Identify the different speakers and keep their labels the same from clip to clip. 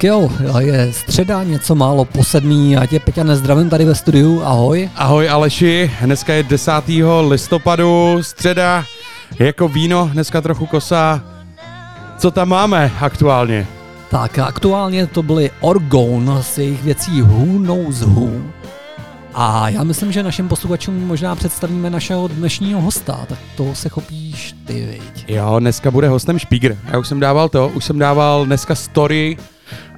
Speaker 1: Tak jo, je středa, něco málo po sedmí, a tě Peťa nezdravím tady ve studiu, ahoj.
Speaker 2: Ahoj Aleši, dneska je 10. listopadu, středa, jako víno, dneska trochu kosa. Co tam máme aktuálně?
Speaker 1: Tak aktuálně to byly Orgone s jejich věcí Who Knows Who. A já myslím, že našim posluchačům možná představíme našeho dnešního hosta, tak to se chopíš ty, viď?
Speaker 2: Jo, dneska bude hostem Špígr. Já už jsem dával to, už jsem dával dneska story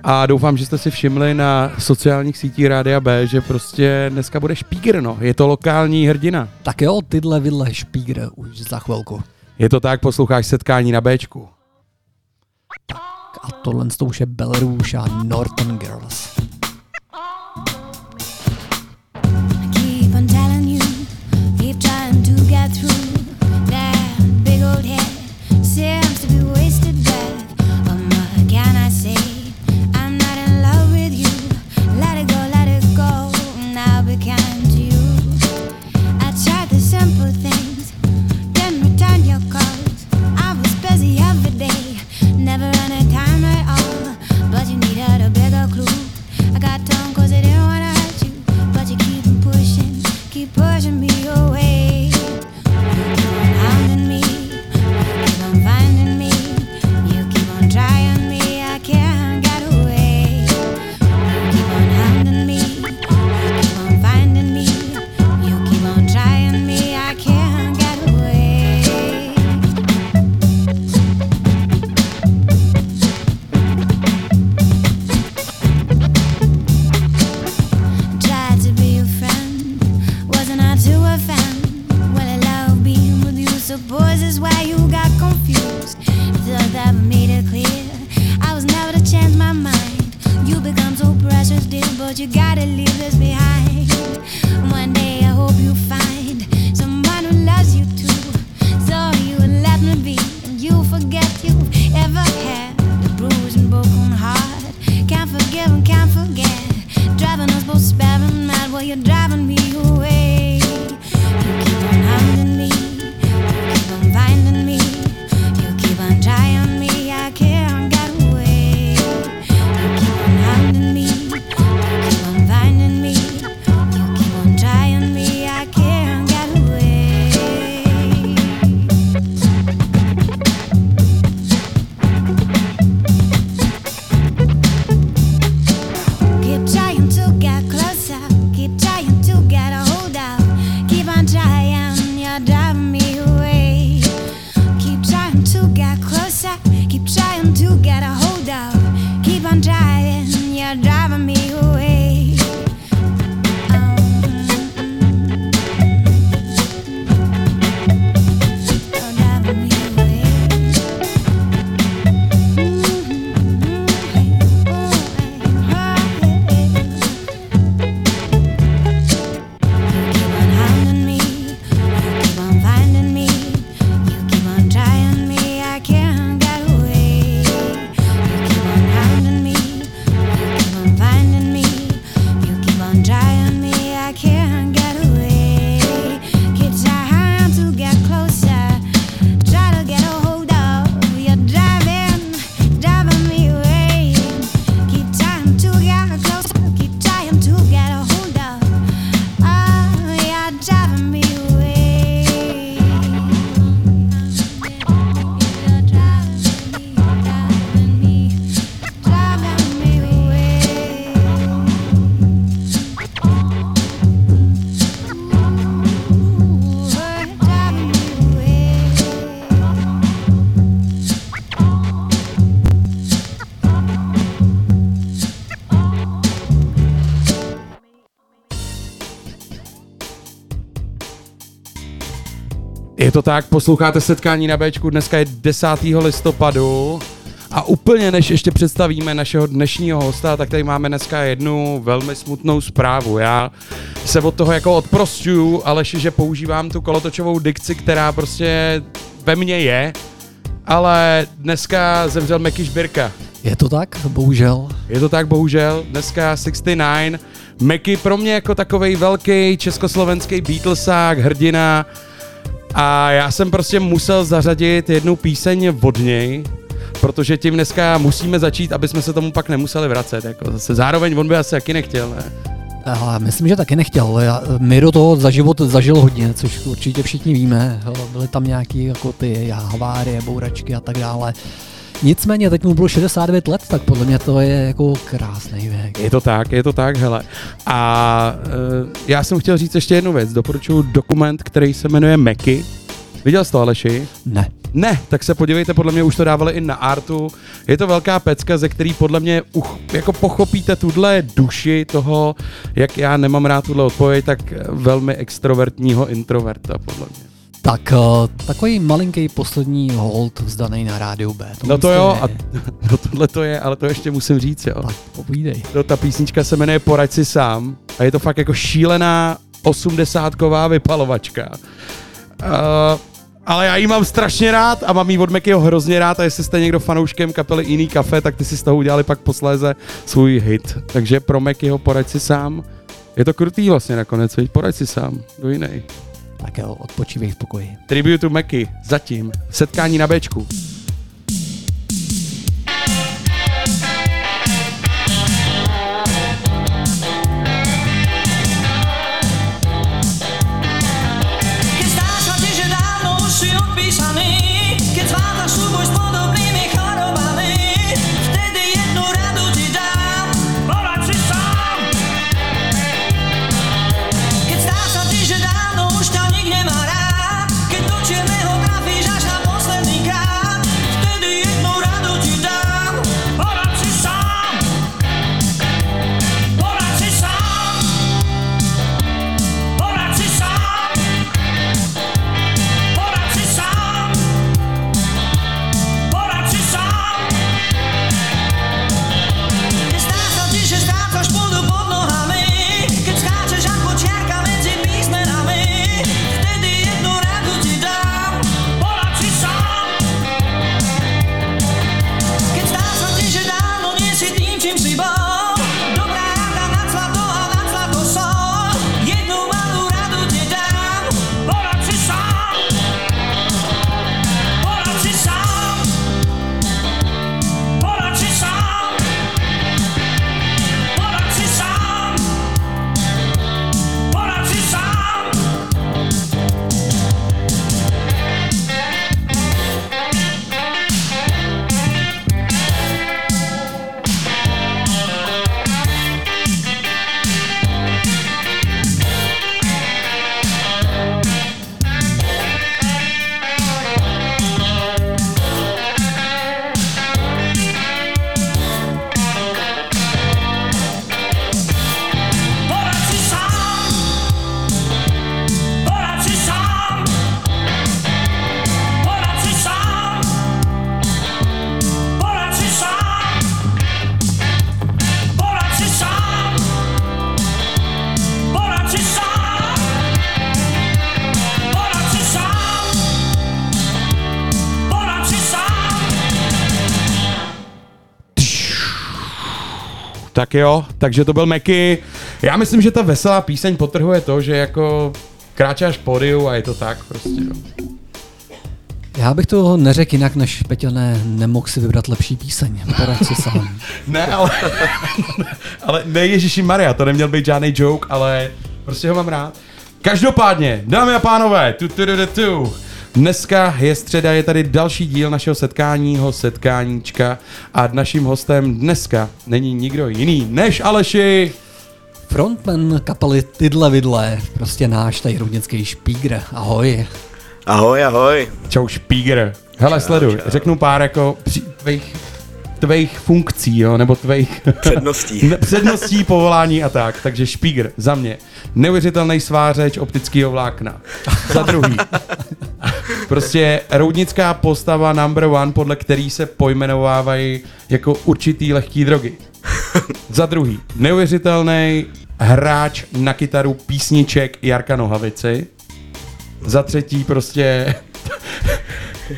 Speaker 2: a doufám, že jste si všimli na sociálních sítích Rádia B, že prostě dneska bude Špígr, no. Je to lokální hrdina.
Speaker 1: Tak jo, tyhle vidle Špígr už za chvilku.
Speaker 2: Je to tak, posloucháš setkání na Bčku.
Speaker 1: Tak a tohle to už je Belarus a Norton Girls.
Speaker 2: Je to tak, posloucháte setkání na Bčku, dneska je 10. listopadu a úplně než ještě představíme našeho dnešního hosta, tak tady máme dneska jednu velmi smutnou zprávu. Já se od toho jako odprostuju, ale že používám tu kolotočovou dikci, která prostě ve mně je, ale dneska zemřel Meky Šbirka.
Speaker 1: Je to tak, bohužel.
Speaker 2: Je to tak, bohužel. Dneska 69. Meky pro mě jako takový velký československý Beatlesák, hrdina, a já jsem prostě musel zařadit jednu píseň od něj, protože tím dneska musíme začít, aby jsme se tomu pak nemuseli vracet. Jako zase zároveň on by asi taky nechtěl, ne?
Speaker 3: Já myslím, že taky nechtěl. Já, Miro toho za život zažil hodně, což určitě všichni víme. Byly tam nějaký jako ty havárie, bouračky a tak dále. Nicméně teď mu bylo 69 let, tak podle mě to je jako krásný věk.
Speaker 2: Je to tak, je to tak, hele. A uh, já jsem chtěl říct ještě jednu věc. Doporučuji dokument, který se jmenuje Meky. Viděl jsi to, Aleši?
Speaker 3: Ne.
Speaker 2: Ne, tak se podívejte, podle mě už to dávali i na Artu. Je to velká pecka, ze který podle mě uch, jako pochopíte tuhle duši toho, jak já nemám rád tuhle odpověď, tak velmi extrovertního introverta, podle mě.
Speaker 3: Tak, uh, takový malinký poslední hold vzdaný na rádiu B.
Speaker 2: To no to jo, je. a no tohle to je, ale to ještě musím říct, jo.
Speaker 3: Tak, povídej.
Speaker 2: No, ta písnička se jmenuje Poraď si sám a je to fakt jako šílená osmdesátková vypalovačka. Uh, ale já ji mám strašně rád a mám ji od Mekyho hrozně rád a jestli jste někdo fanouškem kapely Jiný kafe, tak ty si z toho udělali pak posléze svůj hit. Takže pro Mekyho poraď si sám. Je to krutý vlastně nakonec, veď poraď si sám, do jiný.
Speaker 3: Tak jo, odpočívej v pokoji.
Speaker 2: Tribute to Meky, zatím, setkání na Bčku. Tak jo, takže to byl Meky. Já myslím, že ta veselá píseň potrhuje to, že jako kráčáš podiu a je to tak prostě. Jo.
Speaker 3: Já bych to neřekl jinak, než ne, nemohl si vybrat lepší píseň. Poraď si sám.
Speaker 2: ne, ale, ale ne Ježíši Maria, to neměl být žádný joke, ale prostě ho mám rád. Každopádně, dámy a pánové, tu, tu, tu, tu, tu. Dneska je středa, je tady další díl našeho setkáního, setkáníčka a naším hostem dneska není nikdo jiný než Aleši.
Speaker 3: Frontman kapely Tydle Vidle, prostě náš tady rudnický špígr. Ahoj.
Speaker 4: Ahoj, ahoj.
Speaker 2: Čau špígr. Hele, čau, sleduj, čau. řeknu pár jako tvých tvých funkcí, jo, nebo tvých
Speaker 4: předností.
Speaker 2: předností, povolání a tak. Takže špígr za mě. Neuvěřitelný svářeč optického vlákna. za druhý. Prostě roudnická postava number one, podle který se pojmenovávají jako určitý lehký drogy. za druhý. Neuvěřitelný hráč na kytaru písniček Jarka Nohavici. Za třetí prostě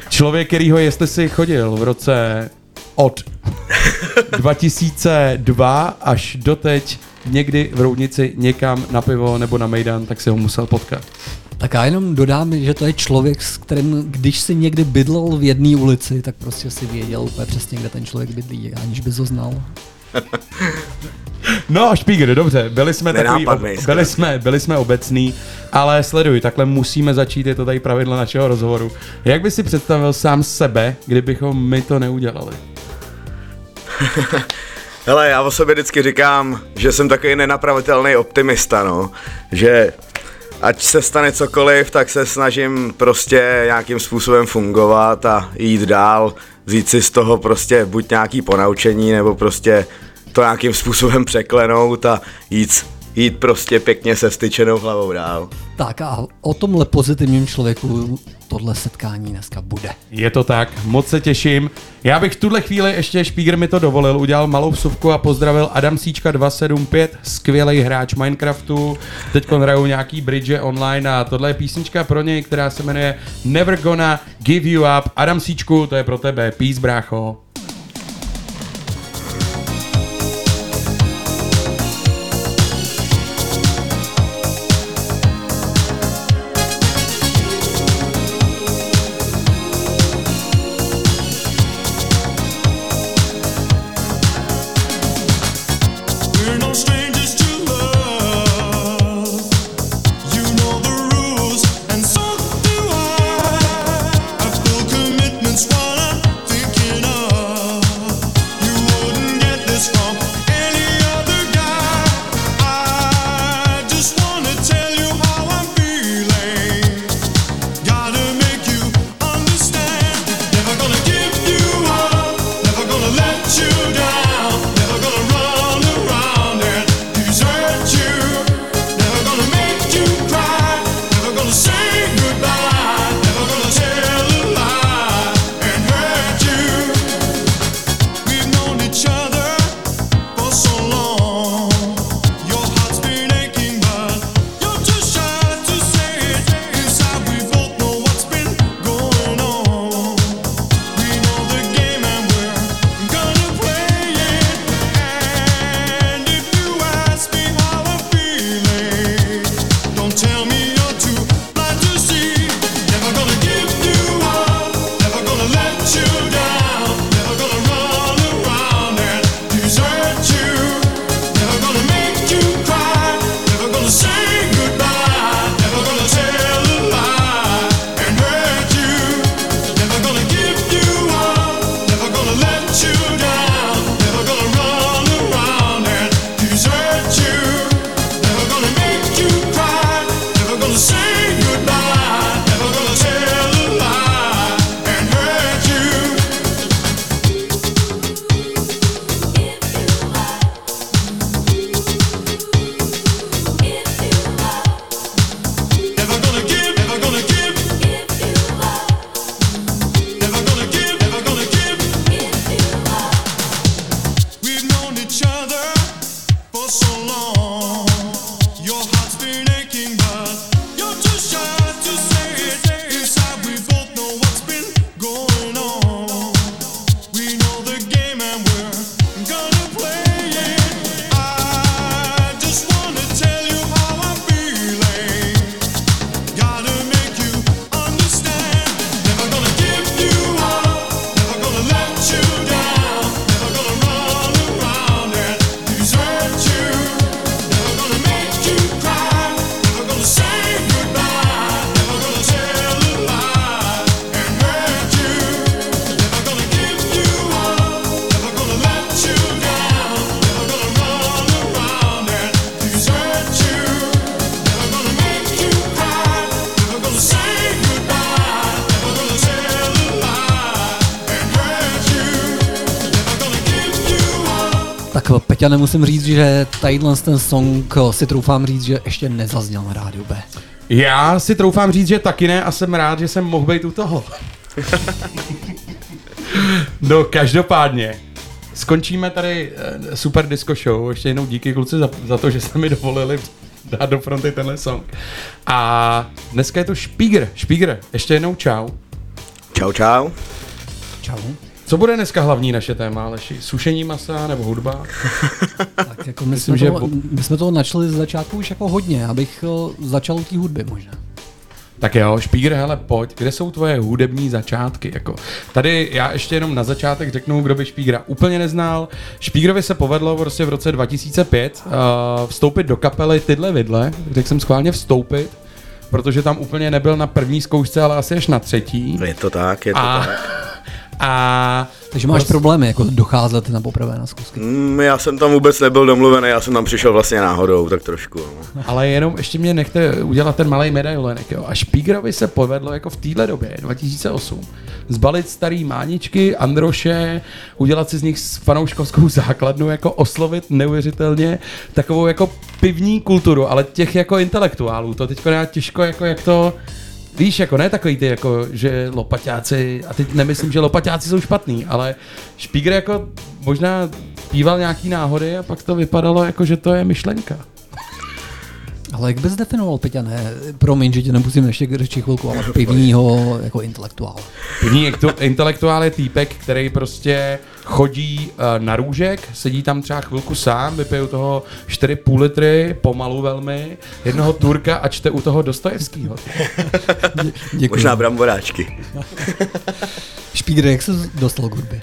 Speaker 2: člověk, kterýho jestli si chodil v roce od 2002 až doteď někdy v Roudnici někam na pivo nebo na Mejdan, tak si ho musel potkat.
Speaker 3: Tak já jenom dodám, že to je člověk, s kterým, když si někdy bydlel v jedné ulici, tak prostě si věděl úplně přesně, kde ten člověk bydlí, aniž bys ho znal.
Speaker 5: No, Špígr, dobře, byli jsme takový, byli jsme, byli jsme obecný, ale sleduj, takhle musíme začít, je to tady pravidlo našeho rozhovoru. Jak by si představil sám sebe, kdybychom my to neudělali?
Speaker 4: Hele, já o sobě vždycky říkám, že jsem takový nenapravitelný optimista, no. Že ať se stane cokoliv, tak se snažím prostě nějakým způsobem fungovat a jít dál, vzít si z toho prostě buď nějaký ponaučení, nebo prostě to nějakým způsobem překlenout a jít, jít prostě pěkně se vstyčenou hlavou dál.
Speaker 3: Tak a o tomhle pozitivním člověku tohle setkání dneska bude.
Speaker 5: Je to tak, moc se těším. Já bych v tuhle chvíli ještě Špígr mi to dovolil, udělal malou vsuvku a pozdravil Adam Síčka 275, skvělý hráč Minecraftu. Teď hrajou nějaký bridge online a tohle je písnička pro něj, která se jmenuje Never Gonna Give You Up. Adam Síčku, to je pro tebe. Peace, brácho.
Speaker 3: Nemusím říct, že tadyhle ten song si troufám říct, že ještě nezazněl na rádiu B.
Speaker 5: Já si troufám říct, že taky ne a jsem rád, že jsem mohl být u toho. no, každopádně. Skončíme tady eh, super disco show. Ještě jednou díky kluci za, za to, že jste mi dovolili dát do fronty tenhle song. A dneska je to Špígr. Špígr, ještě jednou čau.
Speaker 4: Čau, čau.
Speaker 5: Co bude dneska hlavní naše téma, Aleši? Sušení masa nebo hudba?
Speaker 3: Tak jako my,
Speaker 5: Myslím,
Speaker 3: jsme
Speaker 5: že
Speaker 3: toho,
Speaker 5: bo-
Speaker 3: my jsme toho načali z začátku už jako hodně, abych eh, začal u té hudby možná.
Speaker 2: Tak jo, Špígr, hele, pojď, kde jsou tvoje hudební začátky? Jako, tady já ještě jenom na začátek řeknu, kdo by Špígra úplně neznal. Špígrovi se povedlo prostě v roce 2005 uh, vstoupit do kapely Tyhle vidle, řekl jsem schválně vstoupit, protože tam úplně nebyl na první zkoušce, ale asi až na třetí.
Speaker 4: Je to tak, je to
Speaker 2: A,
Speaker 4: tak.
Speaker 2: A
Speaker 3: Takže máš problémy jako docházet na poprvé na zkusky.
Speaker 4: Mm, já jsem tam vůbec nebyl domluvený, já jsem tam přišel vlastně náhodou, tak trošku. No.
Speaker 2: Ale jenom ještě mě nechte udělat ten malý medailonek, jo. A Špígrovi se povedlo jako v téhle době, 2008, zbalit starý máničky, Androše, udělat si z nich fanouškovskou základnu, jako oslovit neuvěřitelně takovou jako pivní kulturu, ale těch jako intelektuálů, to já těžko jako jak to, Víš, jako ne takový ty, jako, že lopaťáci, a teď nemyslím, že lopaťáci jsou špatný, ale Špígr jako možná zpíval nějaký náhody a pak to vypadalo jako, že to je myšlenka.
Speaker 3: Ale jak bys definoval, Peťa, ne, promiň, že tě nepustím ještě k řeči chvilku, ale pivního jako intelektuál.
Speaker 2: Ektu- intelektuál je týpek, který prostě chodí uh, na růžek, sedí tam třeba chvilku sám, vypije u toho 4,5 litry, pomalu velmi, jednoho Turka a čte u toho Dostojevskýho.
Speaker 3: Děkuji.
Speaker 4: Možná bramboráčky.
Speaker 3: Špígr, jak se dostal k hudbě?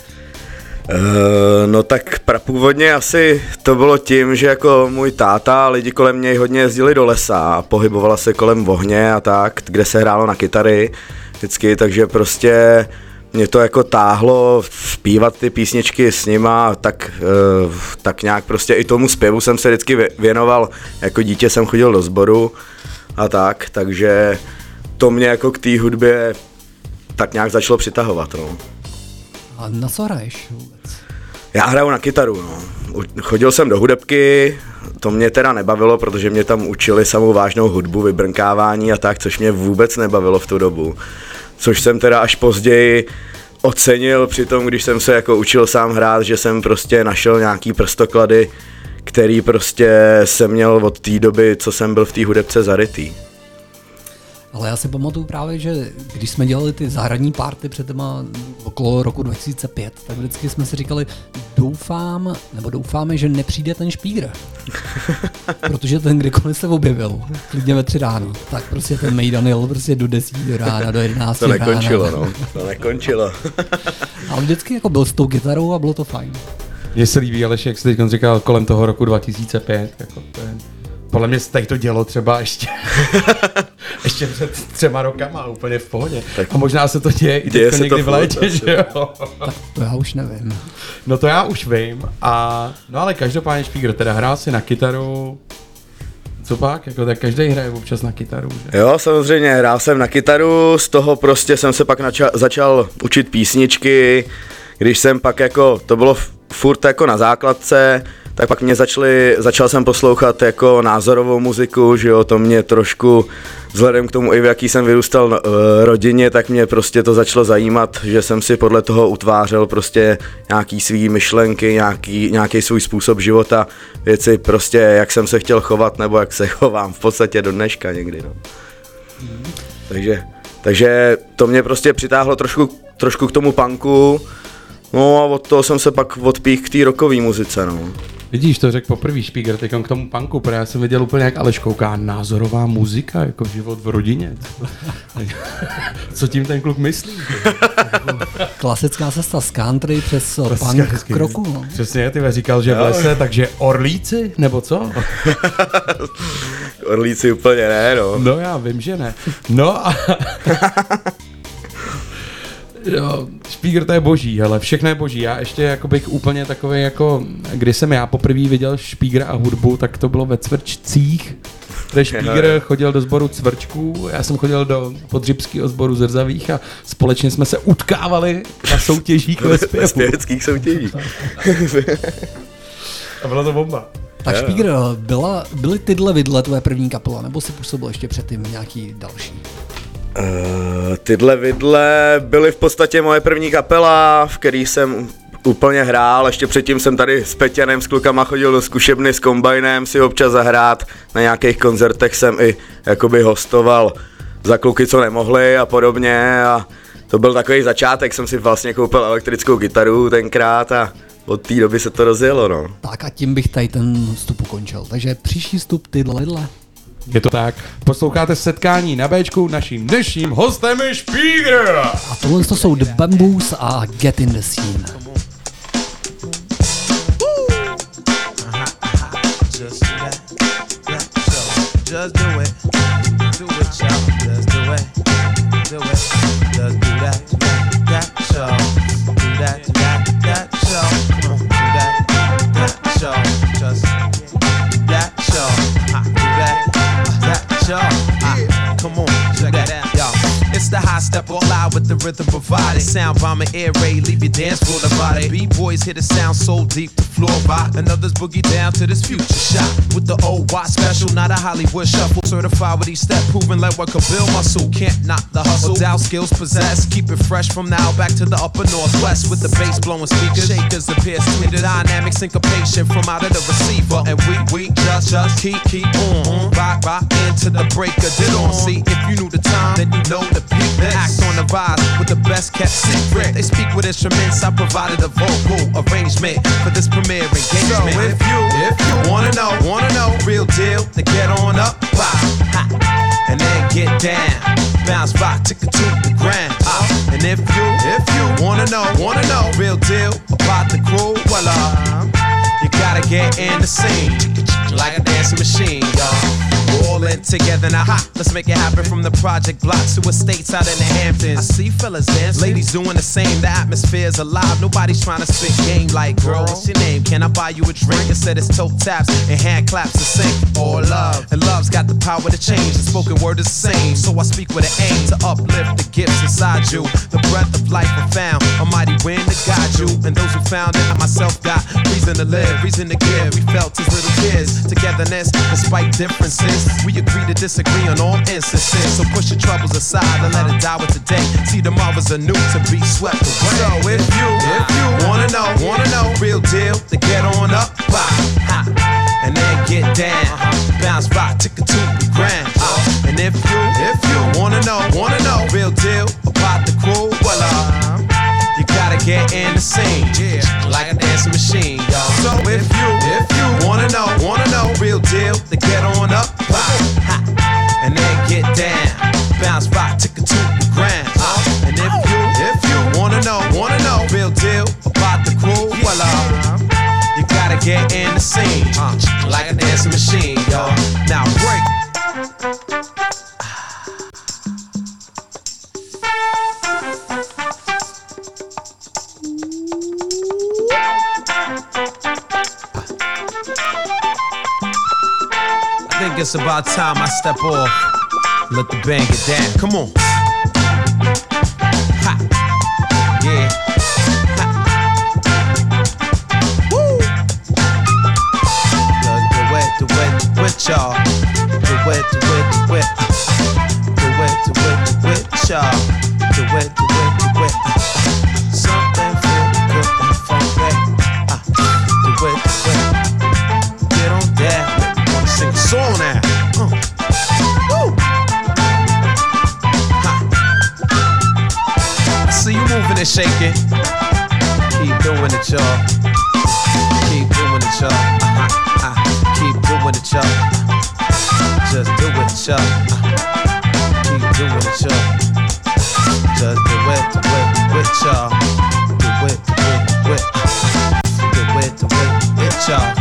Speaker 4: Uh, no tak prapůvodně asi to bylo tím, že jako můj táta a lidi kolem něj hodně jezdili do lesa a pohybovala se kolem ohně a tak, kde se hrálo na kytary vždycky, takže prostě mě to jako táhlo zpívat ty písničky s nima, tak, uh, tak nějak prostě i tomu zpěvu jsem se vždycky vě- věnoval, jako dítě jsem chodil do sboru a tak, takže to mě jako k té hudbě tak nějak začalo přitahovat, no.
Speaker 3: A na co hraješ vůbec?
Speaker 4: Já hraju na kytaru, no. Chodil jsem do hudebky, to mě teda nebavilo, protože mě tam učili samou vážnou hudbu, vybrnkávání a tak, což mě vůbec nebavilo v tu dobu. Což jsem teda až později ocenil při tom, když jsem se jako učil sám hrát, že jsem prostě našel nějaký prstoklady, který prostě jsem měl od té doby, co jsem byl v té hudebce zarytý.
Speaker 3: Ale já si pamatuju právě, že když jsme dělali ty zahradní párty před těma okolo roku 2005, tak vždycky jsme si říkali, doufám, nebo doufáme, že nepřijde ten špígr. Protože ten kdykoliv se objevil, klidně ve tři ráno, tak prostě ten Mejdan jel prostě do 10 do rána, do 11
Speaker 4: To nekončilo,
Speaker 3: rána.
Speaker 4: no. To nekončilo.
Speaker 3: Ale vždycky jako byl s tou kytarou a bylo to fajn.
Speaker 2: Mně se líbí, Aleš, jak jsi teď říkal, kolem toho roku 2005, jako to je, podle mě se tady to dělo třeba ještě, ještě před třema rokama, úplně v pohodě.
Speaker 4: Tak
Speaker 2: a možná se to děje i
Speaker 4: děje
Speaker 2: teď
Speaker 4: se to
Speaker 2: někdy v létě,
Speaker 4: asi.
Speaker 2: že jo?
Speaker 3: To já už nevím.
Speaker 2: No to já už vím. A, no ale každopádně Špígr teda hrál si na kytaru. Co pak? Jako, tak každý hraje občas na kytaru, že?
Speaker 4: Jo, samozřejmě, hrál jsem na kytaru, z toho prostě jsem se pak nača- začal učit písničky, když jsem pak jako, to bylo f- furt jako na základce, tak pak mě začali, začal jsem poslouchat jako názorovou muziku, že jo, to mě trošku, vzhledem k tomu i v jaký jsem vyrůstal uh, rodině, tak mě prostě to začalo zajímat, že jsem si podle toho utvářel prostě nějaký svý myšlenky, nějaký, nějaký svůj způsob života, věci prostě, jak jsem se chtěl chovat, nebo jak se chovám v podstatě do dneška někdy, no. Takže, takže to mě prostě přitáhlo trošku, trošku k tomu punku, no a od toho jsem se pak odpích k té rockové muzice, no.
Speaker 2: Vidíš, to řekl poprvé Špígr, teď k tomu punku, protože já jsem viděl úplně jak Aleš kouká, názorová muzika, jako život v rodině. Co tím ten kluk myslí?
Speaker 3: Klasická cesta z country přes punk
Speaker 2: hezky.
Speaker 3: k roku. No.
Speaker 2: Přesně, ty říkal, že v lese, takže orlíci, nebo co?
Speaker 4: Orlíci úplně ne, no.
Speaker 2: No já vím, že ne. No a... Jo, Špígr to je boží, ale všechno je boží. Já ještě jako bych úplně takový jako, když jsem já poprvé viděl Špígra a hudbu, tak to bylo ve Cvrčcích, kde Špígr chodil do sboru Cvrčků, já jsem chodil do podřibského sboru Zrzavých a společně jsme se utkávali na soutěžích ve
Speaker 4: Ve
Speaker 2: zpěvu.
Speaker 4: zpěveckých soutěžích.
Speaker 2: A byla to bomba.
Speaker 3: Tak Špígr, byla, byly tyhle vidle tvoje první kapela, nebo si působil ještě předtím nějaký další?
Speaker 4: Uh, tyhle vidle byly v podstatě moje první kapela, v který jsem úplně hrál, ještě předtím jsem tady s Peťanem, s klukama chodil do zkušebny s kombajnem si občas zahrát, na nějakých koncertech jsem i jakoby hostoval za kluky, co nemohli a podobně a to byl takový začátek, jsem si vlastně koupil elektrickou kytaru tenkrát a od té doby se to rozjelo, no.
Speaker 3: Tak a tím bych tady ten vstup ukončil. Takže příští vstup tyhle.
Speaker 2: Je to tak. Posloucháte setkání na Bčku, naším dnešním hostem je Špígr.
Speaker 3: A tohle to jsou The Bamboos a Get in the Scene.
Speaker 6: Just do it. Do it, y'all. Just do it. Do it. Just do that. That. That show. Do that. That. That show. Do that. That show. Just That show. Ha, come on. It's the high step all out with the rhythm provided. Sound bomber air raid, leave your dance floor divided. B-boys hit a sound so deep the floor rock. Another's boogie down to this future shot. With the old watch special, not a Hollywood shuffle. Certified with each step, proving like what could build muscle. Can't knock the hustle. Doubt skills possess. Keep it fresh from now back to the upper northwest. With the bass blowing speakers. Shakers appear sweet. The dynamic syncopation from out of the receiver. And we, we just, just keep, keep on. Rock, rock into the breaker. Did on. See, if you knew the time, then you know the act on the rise with the best kept secret. They speak with instruments. I provided a vocal arrangement for this premiere engagement. So if you, if you wanna know, wanna know, real deal, then get on up, pop, and then get down. Bounce back, tick to the ground. Uh, and if you, if you wanna know, wanna know, real deal about the crew, well, uh, you gotta get in the scene like a dancing machine, y'all. All in together now. Ha, let's make it happen from the project blocks to estates out in the Hamptons. I see fellas dancing, ladies doing the same. The atmosphere's alive. Nobody's trying to spit game like, girl, what's your name? Can I buy you a drink? Instead, it's toe taps and hand claps to sing. All love, and love's got the power to change. The spoken word is the same, so I speak with an aim to uplift the gifts inside you. The breath of life I found, a mighty wind to guide you. And those who found it, I myself got reason to live, reason to give. We felt as little kids, togetherness despite differences. We agree to disagree on all instances. So push your troubles aside and let it die with today. See, tomorrow's anew to be swept away. So if you, if you wanna know, wanna know, real deal, then get on up, bye, ha, and then get down. Bounce rock, tick it to the ground. Uh, and if you, if you wanna know, wanna know, real deal about the crew, get in the scene, yeah, like a dancing machine, y'all. So if you, if you wanna know, wanna know, real deal, then get on up, pop, ha, and then get down. Bounce rock, tick it to the ground. Uh, and if you, if you wanna know, wanna know, real deal about the crew, well, uh, you gotta get in the scene, uh, like a dancing machine, y'all. Now break. I think it's about time I step off. Let the band get down. Come on. Ha. Yeah. Ha. Woo. Do it, do it, do it, y'all. Do it, do it, do it. Do it, do it, do it, y'all. Do it, do it, do it. And shaking. Keep doing it, y'all. Keep doing it, y'all. Uh-huh. Uh, keep doing it, y'all. Just do it, y'all. Uh, keep doing it, y'all. Just do it, do it, do it, y'all. Do it, do it, do it. Do it, do it, do it, y'all.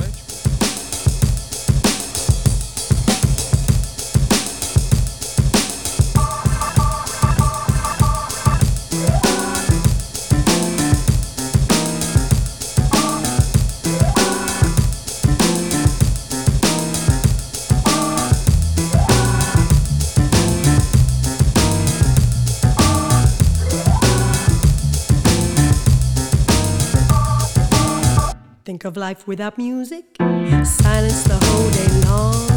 Speaker 7: Of life without music. Silence the whole day long.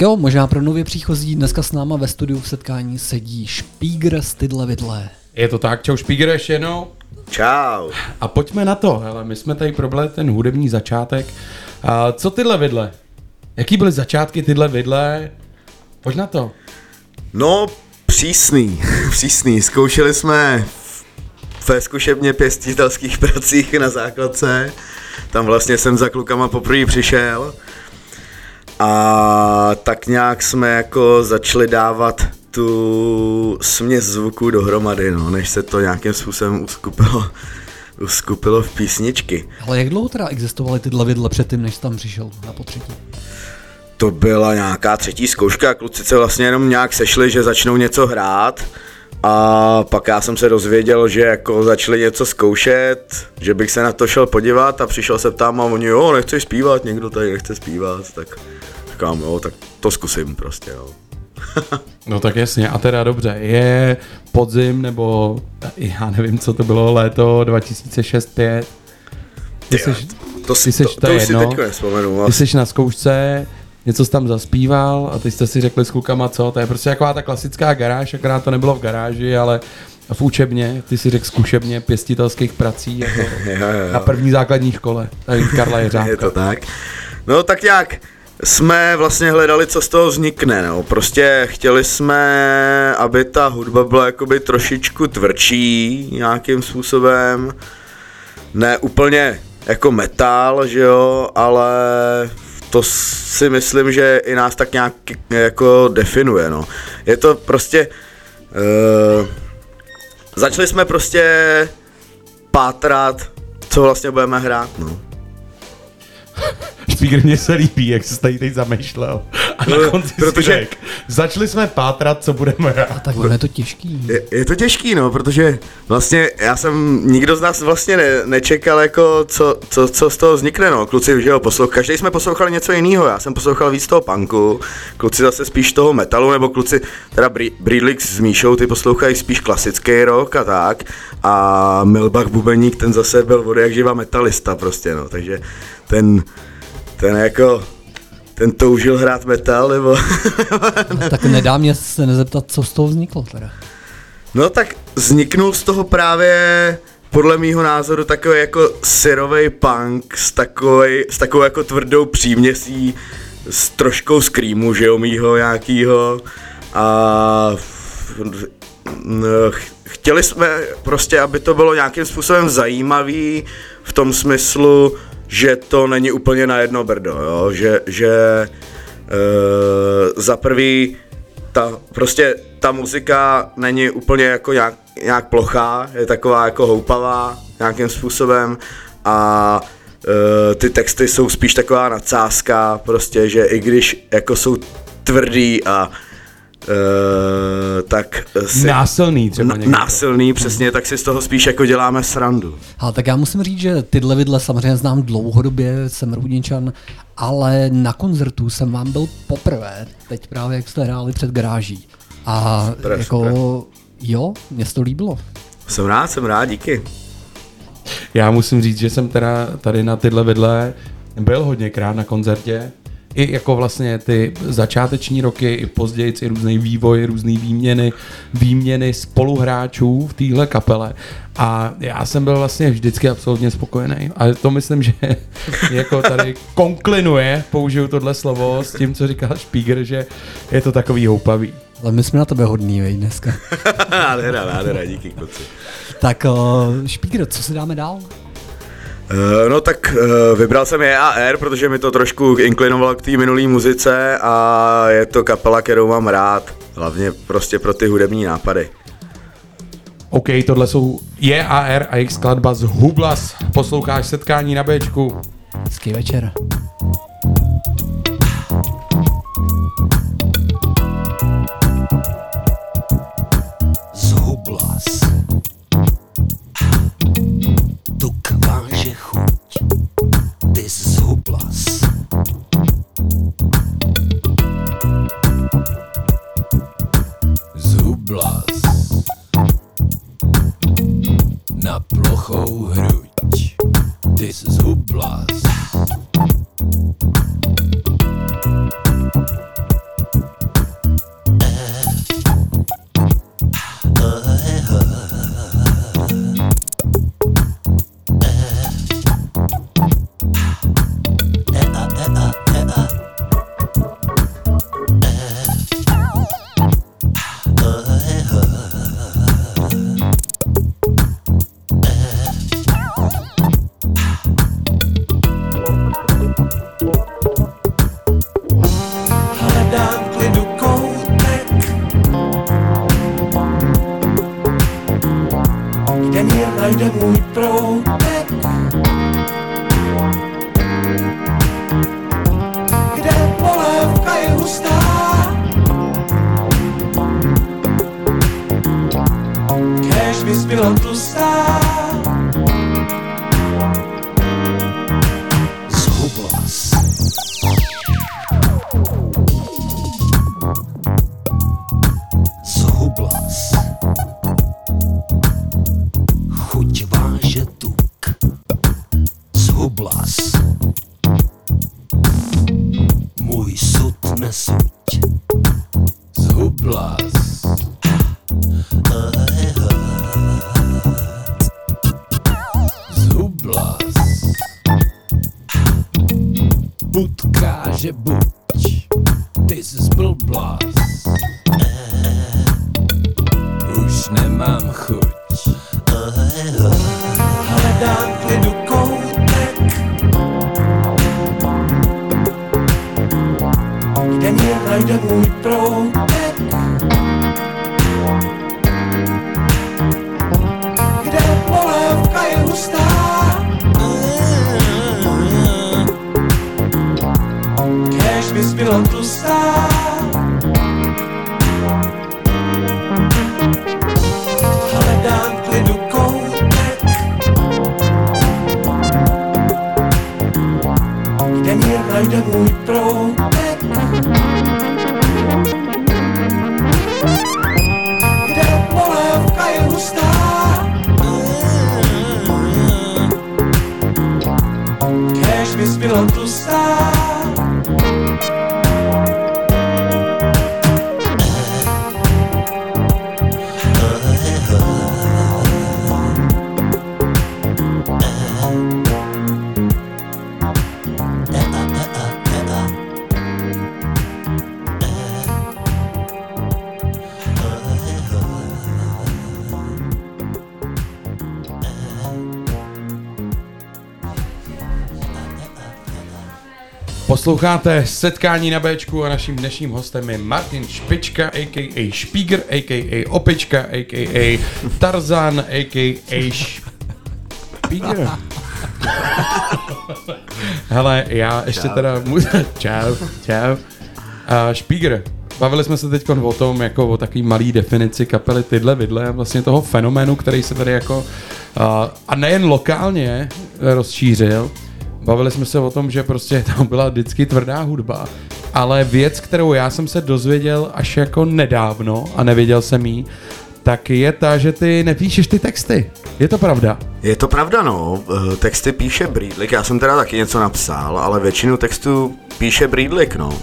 Speaker 3: Tak jo, možná pro nově příchozí dneska s náma ve studiu v setkání sedí Špígr z Tydle Vidle.
Speaker 2: Je to tak, čau Špíger ještě jednou.
Speaker 4: Čau.
Speaker 2: A pojďme na to, hele, my jsme tady probrali ten hudební začátek. A co tyhle vidle? Jaký byly začátky tyhle vidle? Pojď na to.
Speaker 4: No, přísný, přísný. Zkoušeli jsme ve zkušebně pěstitelských pracích na základce. Tam vlastně jsem za klukama poprvé přišel. A tak nějak jsme jako začali dávat tu směs zvuků dohromady, no, než se to nějakým způsobem uskupilo, uskupilo v písničky.
Speaker 3: Ale jak dlouho teda existovaly Tydle Vidle předtím, než tam přišel na potřetí?
Speaker 4: To byla nějaká třetí zkouška, kluci se vlastně jenom nějak sešli, že začnou něco hrát a pak já jsem se dozvěděl, že jako začali něco zkoušet, že bych se na to šel podívat a přišel se tam a oni, jo, nechceš zpívat, někdo tady nechce zpívat, tak říkám, jo, tak to zkusím prostě, jo.
Speaker 2: No tak jasně, a teda dobře, je podzim, nebo já nevím, co to bylo, léto 2006-2005. Ty
Speaker 4: Jo,
Speaker 2: jsi,
Speaker 4: to,
Speaker 2: ty
Speaker 4: si,
Speaker 2: jsi-
Speaker 4: to,
Speaker 2: to
Speaker 4: to, si
Speaker 2: jedno.
Speaker 4: teďko nespomenu.
Speaker 2: ty jsi na zkoušce, něco jsi tam zaspíval a teď jste si řekli s klukama co, to je prostě taková ta klasická garáž, akorát to nebylo v garáži, ale v učebně, ty si řekl zkušebně pěstitelských prací jako
Speaker 4: Jo, jo, jo.
Speaker 2: na první základní škole, tady Karla Jeřábka.
Speaker 4: Je to tak. No tak nějak jsme vlastně hledali, co z toho vznikne, no. Prostě chtěli jsme, aby ta hudba byla jakoby trošičku tvrdší nějakým způsobem. Ne úplně jako metal, že jo, ale to si myslím, že i nás tak nějak jako definuje, no. Je to prostě... Uh, začali jsme prostě pátrat, co vlastně budeme hrát, no.
Speaker 2: Špígr mě se líbí, jak se tady teď zamýšlel. A na
Speaker 4: No,
Speaker 2: konci
Speaker 4: protože-
Speaker 2: řek, začali jsme pátrat, co budeme hrát.
Speaker 3: Tak ono je to těžký.
Speaker 4: Je, je to těžký, no, protože vlastně já jsem, nikdo z nás vlastně ne, nečekal, jako co, co, co z toho vznikne, no, kluci, že jo, poslouch, každý jsme poslouchali něco jiného, já jsem poslouchal víc toho punku, kluci zase spíš toho metalu, nebo kluci, teda Breedlix s Míšou, ty poslouchají spíš klasický rock a tak, a Milbach Bubeník, ten zase byl vody jak živa metalista prostě, no, takže ten, ten jako, ten toužil hrát metal, nebo...
Speaker 3: Tak nedá mě se nezeptat, co z toho vzniklo teda.
Speaker 4: No tak vzniknul z toho právě podle mýho názoru takový jako syrový punk s, takovej, s takovou jako tvrdou příměsí s troškou screamu, že jo, mýho nějakýho a no, ch- chtěli jsme prostě, aby to bylo nějakým způsobem zajímavý v tom smyslu, že to není úplně na jedno brdo, jo? že, že e, za prvý ta, prostě ta muzika není úplně jako nějak, nějak plochá, je taková jako houpavá nějakým způsobem a e, ty texty jsou spíš taková nadsázka, prostě, že i když jako jsou tvrdý a e, tak si,
Speaker 2: Násilný třeba někdo.
Speaker 4: násilný, přesně, tak si z toho spíš jako děláme srandu.
Speaker 3: A tak já musím říct, že tyhle vidle samozřejmě znám dlouhodobě, jsem Rudničan, ale na koncertu jsem vám byl poprvé, teď právě jak jste hráli před garáží. A
Speaker 4: Super,
Speaker 3: jako,
Speaker 4: super.
Speaker 3: jo, mě se to líbilo.
Speaker 4: Jsem rád, jsem rád, díky.
Speaker 2: Já musím říct, že jsem teda tady na tyhle vidle byl hodněkrát na koncertě. I jako vlastně ty začáteční roky, i později, i různý vývoj, různé výměny, výměny spoluhráčů v téhle kapele. A já jsem byl vlastně vždycky absolutně spokojený. A to myslím, že jako tady konklinuje, použiju tohle slovo s tím, co říkal Špíger, že je to takový houpavý.
Speaker 3: Ale my jsme na tebe hodný, vej, dneska.
Speaker 4: nádhera, nádhera, díky kluci.
Speaker 3: tak uh, Špígr, co si dáme dál?
Speaker 4: Eh, No tak eh, vybral jsem EAR, protože mi to trošku inklinovalo k té minulé muzice a je to kapela, kterou mám rád, hlavně prostě pro ty hudební nápady.
Speaker 2: OK, tohle jsou JAR a jejich skladba z Hublas. Posloucháš setkání na Bčku.
Speaker 3: Hezký večer.
Speaker 8: This is Hooplas.
Speaker 2: Posloucháte setkání na Bčku a naším dnešním hostem je Martin Špička, a.k.a. Špíger, a.k.a. Opička, a.k.a. Tarzan, a.k.a. Špíger. Hele, já ještě teda mu... čau, čau. Uh, Špíger, bavili jsme se teď o tom, jako o takový malý definici kapely tyhle vidle a vlastně toho fenoménu, který se tady jako uh, a nejen lokálně rozšířil, Bavili jsme se o tom, že prostě tam byla vždycky tvrdá hudba, ale věc, kterou já jsem se dozvěděl až jako nedávno a nevěděl jsem jí, tak je ta, že ty nepíšeš ty texty. Je to pravda?
Speaker 4: Je to pravda, no. Eh, Texty píše Brýdlik, já jsem teda taky něco napsal, ale většinu textů píše Brýdlik, no.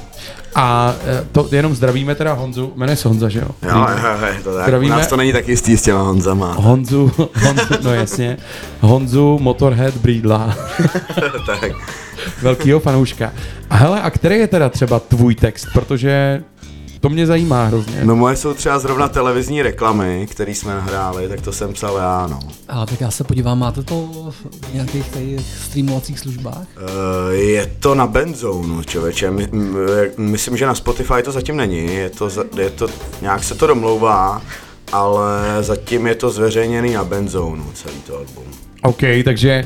Speaker 2: A eh, to jenom zdravíme teda Honzu, jmenuje se Honza, že jo?
Speaker 4: Jo, jo, jo, to tak.
Speaker 2: Zdravíme.
Speaker 4: U nás to není tak jistý s těma Honzama.
Speaker 2: Honzu, Honzu, no jasně, Honzu Motorhead Brýdla,
Speaker 4: tak.
Speaker 2: velkýho fanouška. A hele, a který je teda třeba tvůj text, protože to mě zajímá hrozně.
Speaker 4: No moje jsou třeba zrovna televizní reklamy, které jsme nahráli, tak to jsem psal já, no.
Speaker 3: Ale tak já se podívám, máte to v nějakých těch streamovacích službách?
Speaker 4: Eh, Je to na Benzonu, člověče. My, myslím, že na Spotify to zatím není. Je to, je to, nějak se to domlouvá, ale zatím je to zveřejněný na Benzonu, celý to album.
Speaker 2: OK, takže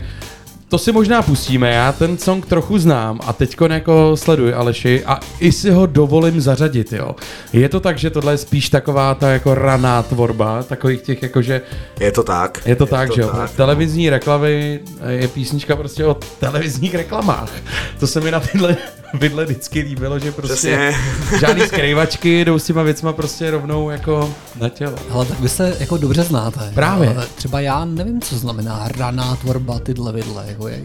Speaker 2: to si možná pustíme, já ten song trochu znám a teďko jako sleduji Aleši a i si ho dovolím zařadit, jo. Je to tak, že tohle je spíš taková ta jako raná tvorba, takových těch jakože,
Speaker 4: Je to tak.
Speaker 2: je to tak,
Speaker 4: to
Speaker 2: že jo.
Speaker 4: tak, no.
Speaker 2: Televizní reklamy je písnička prostě o televizních reklamách. To se mi na tyhle vidle vždycky líbilo, že prostě
Speaker 4: Přesně.
Speaker 2: žádný skrývačky jdou s těma věcma prostě rovnou jako na tělo.
Speaker 3: Ale tak vy se jako dobře znáte.
Speaker 2: Právě.
Speaker 3: Ale třeba já nevím, co znamená raná tvorba tyhle vidle. Jako jak,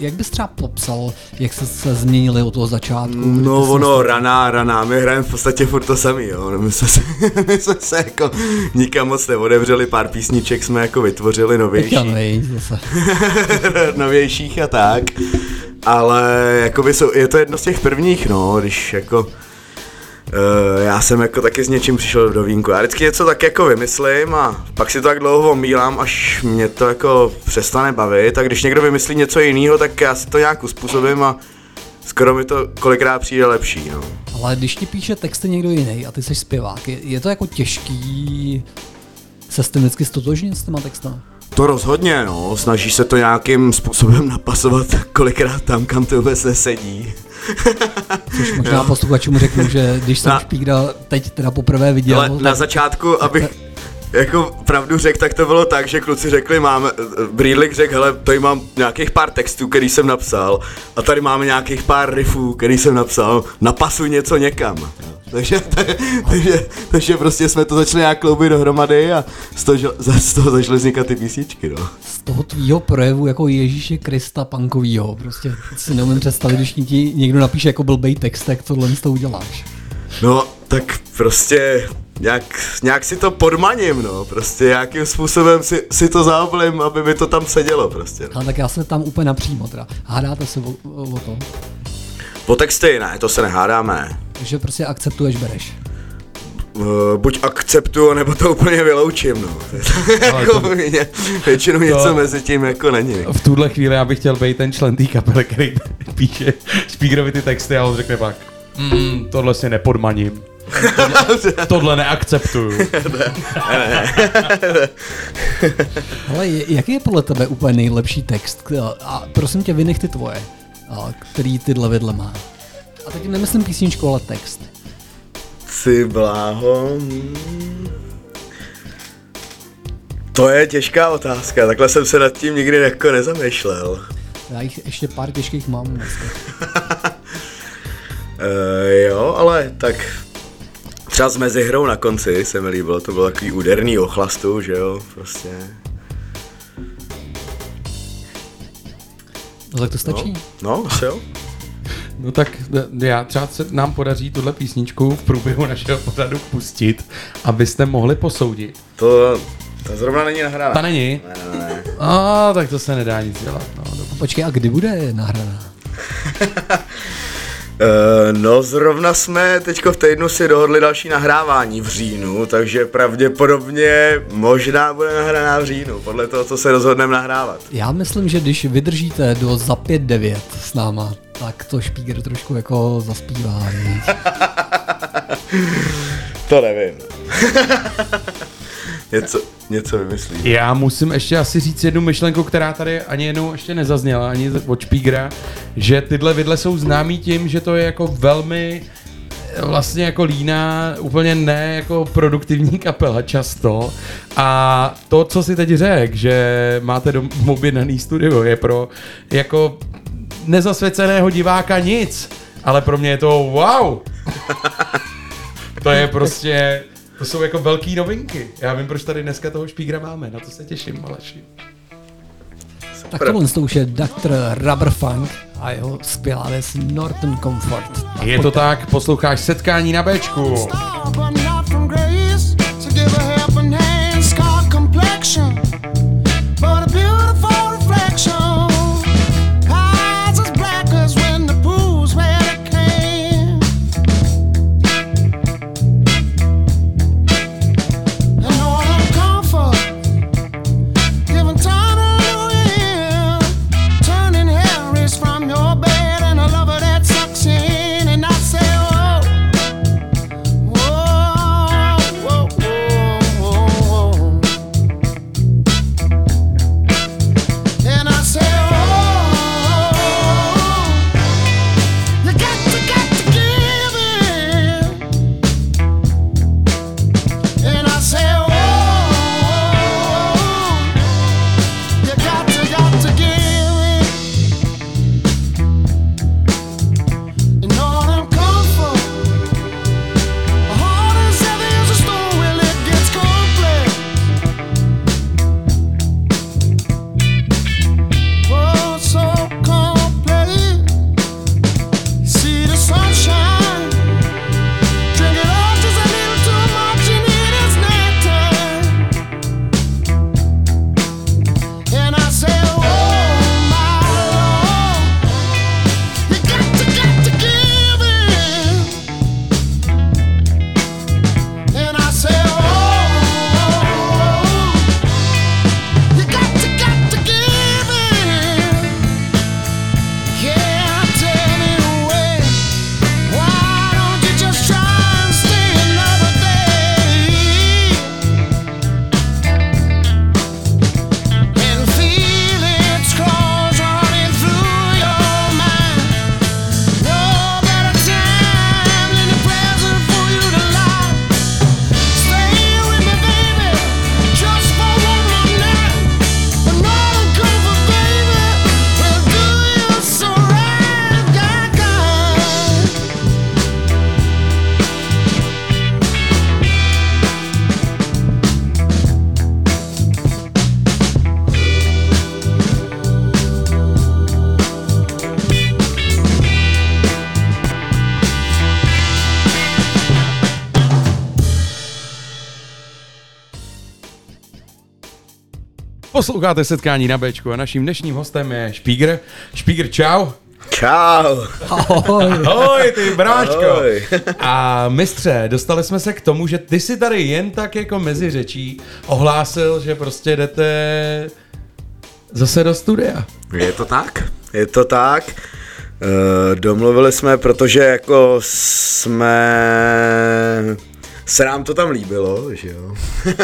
Speaker 3: jak- bys třeba popsal, jak se, se změnili od toho začátku?
Speaker 4: No
Speaker 3: ty jsi
Speaker 4: ono, raná, raná, my hrajeme v podstatě furt to samý, jo. No, My jsme se, my jsme se jako nikam moc neodevřeli, pár písniček jsme jako vytvořili novější. Novějších a tak. Ale jakoby jsou, je to jedno z těch prvních, no, když jako Uh, já jsem jako taky s něčím přišel do vínku. Já vždycky něco tak jako vymyslím a pak si to tak dlouho omílám, až mě to jako přestane bavit. A když někdo vymyslí něco jiného, tak já si to nějak uspůsobím a skoro mi to kolikrát přijde lepší. No.
Speaker 3: Ale když ti píše texty někdo jiný a ty jsi zpěvák, je, je to jako těžký se s tím vždycky stotožnit s těma textama?
Speaker 4: To rozhodně, no. Snažíš se to nějakým způsobem napasovat kolikrát tam, kam to vůbec nesedí.
Speaker 3: Což možná posluchačům řeknu, že když jsem
Speaker 4: Na-
Speaker 3: Špígra teď teda poprvé viděl,
Speaker 4: Ale na
Speaker 3: tak
Speaker 4: začátku, abych jako pravdu řekl, tak to bylo tak, že kluci řekli, máme, Brýdlik řekl, hele, tady mám nějakých pár textů, který jsem napsal a tady máme nějakých pár riffů, který jsem napsal, napasuj něco někam. Takže, takže, takže prostě jsme to začali nějak kloubit dohromady a z toho, z toho začaly vznikat ty písničky, no.
Speaker 3: z toho tvýho projevu jako Ježíše Krista punkovýho, prostě si neumím představit, když ti někdo napíše jako blbej text, tak tohle to uděláš.
Speaker 4: No, tak prostě nějak, nějak si to podmaním, no, prostě nějakým způsobem si, si to zaoblím, aby mi to tam sedělo, prostě. No.
Speaker 3: A tak já se tam úplně napřímo teda. Hádáte se o, o to,
Speaker 4: Po texty, ne, to se nehádáme.
Speaker 3: že prostě akceptuješ, bereš.
Speaker 4: Uh, buď akceptuju, nebo to úplně vyloučím, no. jako mě, většinou něco mezi tím jako není.
Speaker 2: V tuhle chvíli já bych chtěl být ten člen té kapely, který píše Špígrovi ty texty a on řekne pak, mm, tohle si nepodmaním. Tohle, tohle neakceptuju.
Speaker 3: Ale jaký je podle tebe úplně nejlepší text? A prosím tě, vynech ty tvoje, a který tyhle vedle má. A teď nemyslím písničku, ale text.
Speaker 4: Ty bláho. hmm. To je těžká otázka, takhle jsem se nad tím nikdy jako nezamýšlel.
Speaker 3: Já jich ještě pár těžkých mám dneska.
Speaker 4: Uh, jo, ale tak třeba s mezihrou na konci se mi líbilo, to bylo takový úderný ochlastu, že jo, prostě.
Speaker 3: No tak to stačí.
Speaker 4: No, asi jo.
Speaker 2: No tak já třeba se nám podaří tuhle písničku v průběhu našeho pořadu pustit, abyste mohli posoudit.
Speaker 4: To, to zrovna není nahráno.
Speaker 2: Ta není?
Speaker 4: Ne, ne, ne.
Speaker 2: A tak to se nedá nic dělat. No.
Speaker 3: Počkej, a kdy bude nahraná?
Speaker 4: Uh, no zrovna jsme teďko v týdnu si dohodli další nahrávání v říjnu, takže pravděpodobně možná bude nahraná v říjnu, podle toho, co se rozhodneme nahrávat.
Speaker 3: Já myslím, že když vydržíte do za 5-9 s náma, tak to Špíger trošku jako zaspívá.
Speaker 4: To nevím. něco, něco vymyslí.
Speaker 2: Já musím ještě asi říct jednu myšlenku, která tady ani jednou ještě nezazněla, ani od Špígra, že tyhle vidle jsou známí tím, že to je jako velmi eh, vlastně jako líná, úplně ne jako produktivní kapela často. A to, co si teď řekl, že máte dom objednaný studio, je pro jako nezasvěceného diváka nic, ale pro mě je to wow. to je prostě, to jsou jako velký novinky. Já vím, proč tady dneska toho špígra máme, na to se těším, Aleši.
Speaker 3: Tak tohle to už je Dr. Rubber Funk a jeho skvělá věc Norton Comfort.
Speaker 2: Je to tak, posloucháš setkání na Bčku. Posloucháte setkání na Bčku a naším dnešním hostem je Špígr. Špígr, čau.
Speaker 4: Čau.
Speaker 3: Ahoj.
Speaker 2: Ahoj, ty bráčko.
Speaker 4: Ahoj.
Speaker 2: A mistře, dostali jsme se k tomu, že ty si tady jen tak jako mezi řečí ohlásil, že prostě jdete zase do studia.
Speaker 4: Je to tak? Je to tak. Uh, domluvili jsme, protože jako jsme... Se nám to tam líbilo, že jo?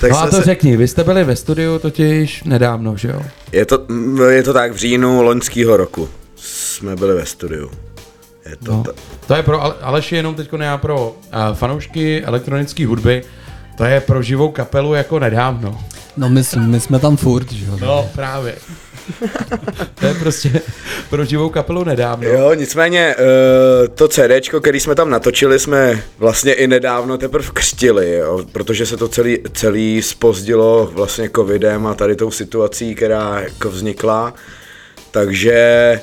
Speaker 4: tak
Speaker 2: No a to
Speaker 4: se...
Speaker 2: řekni, vy jste byli ve studiu totiž nedávno, že jo?
Speaker 4: je, to, je to tak, v říjnu loňského roku jsme byli ve studiu. Je to
Speaker 2: No.
Speaker 4: ta...
Speaker 2: To je pro Ale- Aleši jenom teď ne pro uh, fanoušky elektronické hudby, to je pro živou kapelu jako nedávno.
Speaker 3: No my, jsme- my jsme tam furt, že jo.
Speaker 2: No, právě. To je prostě pro živou kapelu nedávno.
Speaker 4: Jo, nicméně eh, to CDčko, který jsme tam natočili, jsme vlastně i nedávno teprve křtili, jo, protože se to celý, celý spozdilo vlastně covidem a tady tou situací, která jako vznikla. Takže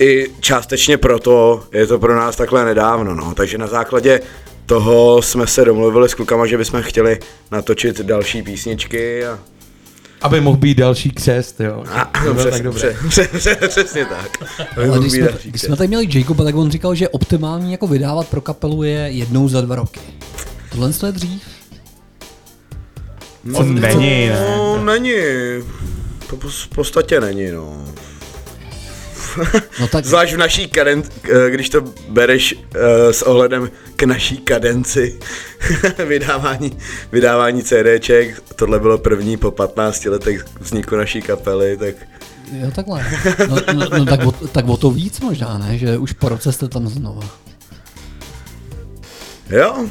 Speaker 4: i částečně proto je to pro nás takhle nedávno, no. Takže na základě toho jsme se domluvili s klukama, že bychom chtěli natočit další písničky a,
Speaker 2: Aby mohl být další křest, jo. to bylo tak
Speaker 4: přes,
Speaker 2: dobré.
Speaker 4: přes, přes, přesně tak. Aby
Speaker 3: Ale
Speaker 4: mohl
Speaker 3: když
Speaker 4: být
Speaker 3: jsme,
Speaker 4: další
Speaker 3: když jsme tady měli Jacoba, tak on říkal, že optimální jako vydávat pro kapelu je jednou za dva roky. Tohle je dřív?
Speaker 2: To není, ne?
Speaker 4: No, není. To v podstatě není, no.
Speaker 3: No tak
Speaker 4: Zvlášť v naší kaden, eh, když to bereš eh, s ohledem k naší kadenci vydávání, vydávání CDček, tohle bylo první po 15 letech vzniku naší kapely, tak
Speaker 3: Jo, takhle. No, no, no tak, o, tak o to víc možná, ne? Že už po roce jste tam znova.
Speaker 4: jo,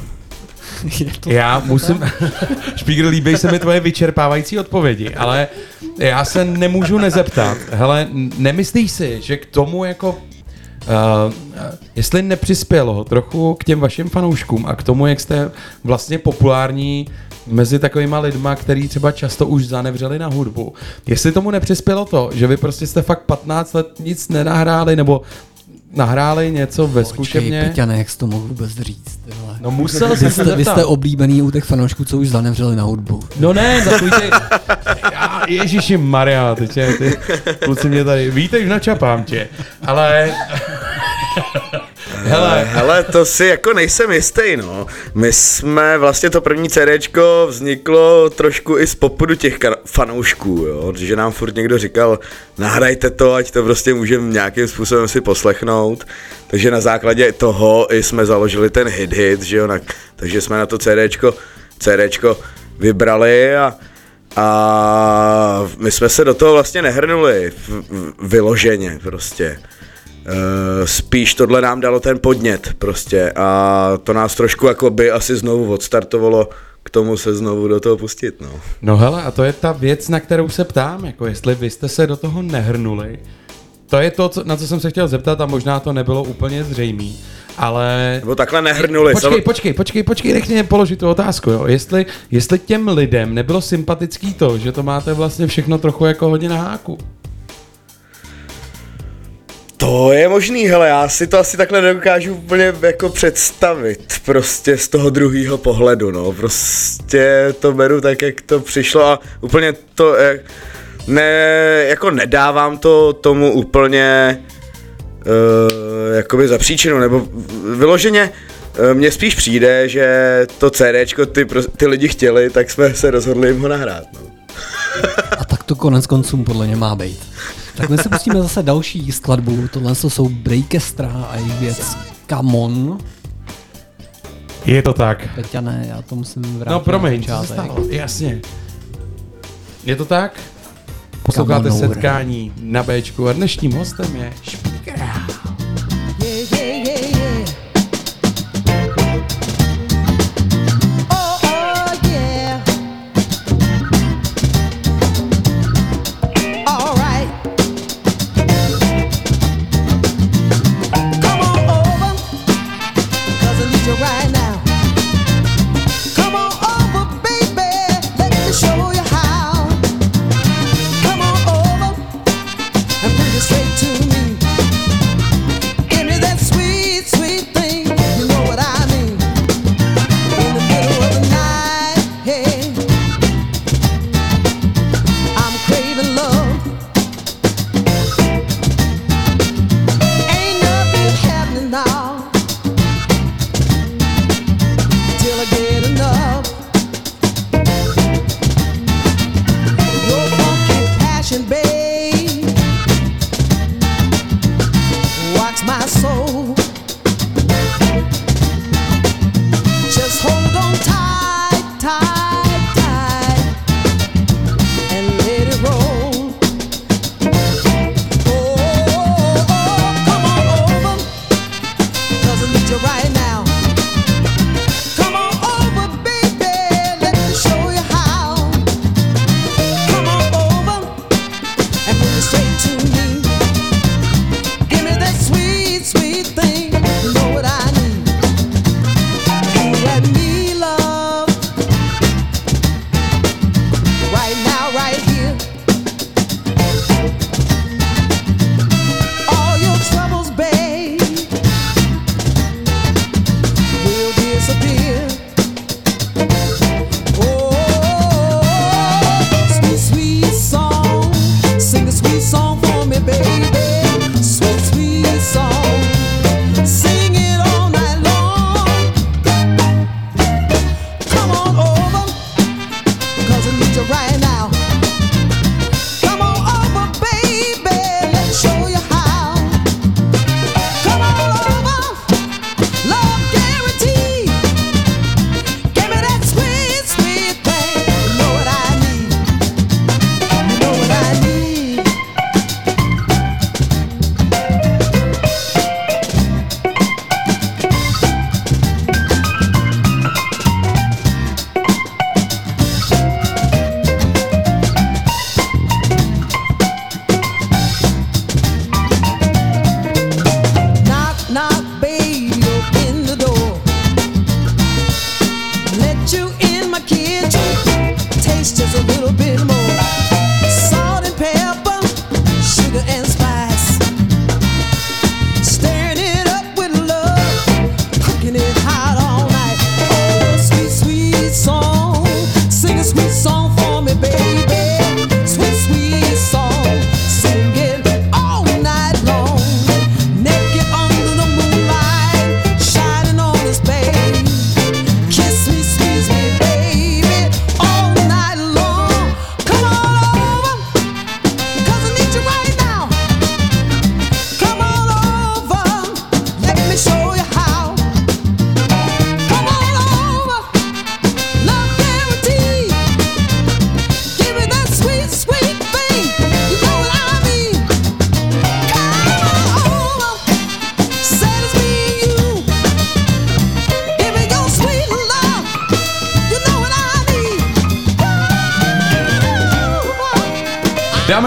Speaker 2: Já musím... Špígr, líbí se mi tvoje vyčerpávající odpovědi, ale já se nemůžu nezeptat. Hele, nemyslíš si, že k tomu jako... Uh, jestli nepřispělo trochu k těm vašim fanouškům a k tomu, jak jste vlastně populární mezi takovýma lidma, který třeba často už zanevřeli na hudbu. Jestli tomu nepřispělo to, že vy prostě jste fakt 15 let nic nenahráli, nebo nahráli něco ve
Speaker 3: Počkej,
Speaker 2: zkušebně.
Speaker 3: Peťane, jak jsi to mohl vůbec říct? Tyhle.
Speaker 2: No musel jsem se
Speaker 3: vy jste oblíbený u těch fanoušků, co už zanevřeli na hudbu.
Speaker 2: No ne, takový ty... Já, Ježiši Maria, ty, tě, ty kluci mě tady... Víte, že načapám tě, ale... Hele,
Speaker 4: hele, to si jako nejsem jistý, no. My jsme, vlastně to první CDčko vzniklo trošku i z popudu těch fanoušků, jo, že nám furt někdo říkal, nahrajte to, ať to prostě můžeme nějakým způsobem si poslechnout. Takže na základě toho i jsme založili ten hit hit, že jo, na, takže jsme na to CDčko, CDčko vybrali a a my jsme se do toho vlastně nehrnuli v, v, vyloženě prostě. Uh, spíš tohle nám dalo ten podnět prostě a to nás trošku jako by asi znovu odstartovalo k tomu se znovu do toho pustit, no.
Speaker 2: no hele, a to je ta věc, na kterou se ptám, jako jestli vy jste se do toho nehrnuli. To je to, co, na co jsem se chtěl zeptat a možná to nebylo úplně zřejmý, ale...
Speaker 4: Nebo takhle nehrnuli.
Speaker 2: Počkej,
Speaker 4: Sam-
Speaker 2: počkej, počkej, počkej, nech mě položit tu otázku, jo. Jestli, jestli těm lidem nebylo sympatický to, že to máte vlastně všechno trochu jako hodně na háku.
Speaker 4: To je možný, hele, já si to asi takhle nedokážu úplně jako představit, prostě z toho druhého pohledu, no, prostě to beru tak, jak to přišlo a úplně to, jak, ne, jako nedávám to tomu úplně uh, jakoby za příčinu, nebo vyloženě eh, mně spíš přijde, že to CDčko ty, ty lidi chtěli, tak jsme se rozhodli jim ho nahrát, no.
Speaker 3: A tak to konec konců podle mě má být. Tak my se pustíme zase další skladbu. Tohle jsou Breakestra a jejich věc Come On.
Speaker 2: Je to tak.
Speaker 3: Peťane, já to musím vrátit
Speaker 2: No promiň, co se stalo? Jasně. Je to tak? Posloucháte setkání na Bčku a dnešním hostem je Špígr.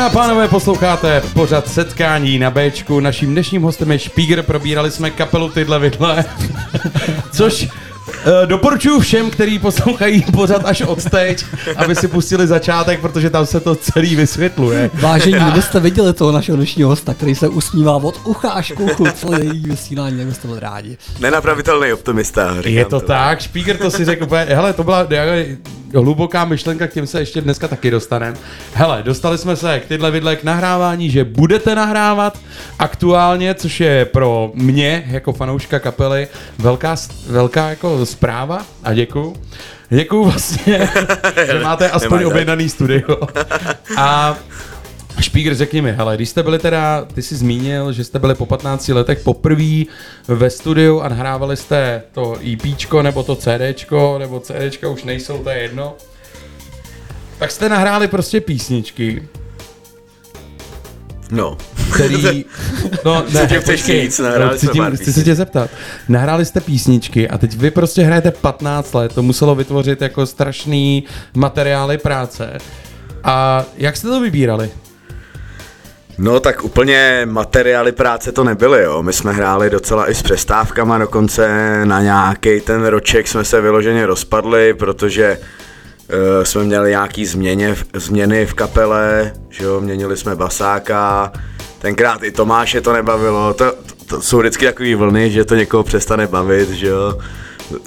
Speaker 9: A
Speaker 2: pánové, posloucháte pořad setkání na Bčku. Naším dnešním hostem je Špíger, probírali jsme kapelu Tyhle vidle, což doporučuji všem, kteří poslouchají pořad až od teď, aby si pustili začátek, protože tam se to celý vysvětluje.
Speaker 3: Vážení, kdybyste viděli toho našeho dnešního hosta, který se usmívá od ucha až k uchu její vysílání, tak byste byli rádi.
Speaker 4: Nenapravitelný optimista. říkám
Speaker 2: Je to tak, Špíger to si řekl hele, to byla hluboká myšlenka, k těm se ještě dneska taky dostaneme. Hele, dostali jsme se k tyhle vidle k nahrávání, že budete nahrávat aktuálně, což je pro mě, jako fanouška kapely, velká, velká jako zpráva a děkuju. Děkuju vlastně, že máte aspoň objednaný studio. A Špígr, řekni mi, hele, když jste byli teda, ty jsi zmínil, že jste byli po 15 letech poprvé ve studiu a nahrávali jste to EPčko nebo to CDčko, nebo CDčka už nejsou, to je jedno. Tak jste nahráli prostě písničky,
Speaker 4: No.
Speaker 2: který... No,
Speaker 4: Co tě chceš říct? Nahráli
Speaker 2: chci,
Speaker 4: jsme
Speaker 2: tím, chci se tě zeptat. Nahráli jste písničky a teď vy prostě hrajete 15 let, to muselo vytvořit jako strašný materiály práce. A jak jste to vybírali?
Speaker 4: No tak úplně materiály práce to nebyly, jo. My jsme hráli docela i s přestávkama, dokonce na nějaký ten roček jsme se vyloženě rozpadli, protože uh, jsme měli nějaký změně, změny v kapele, že jo, měnili jsme basáka, tenkrát i Tomáše to nebavilo, to, to, to jsou vždycky takové vlny, že to někoho přestane bavit, že jo,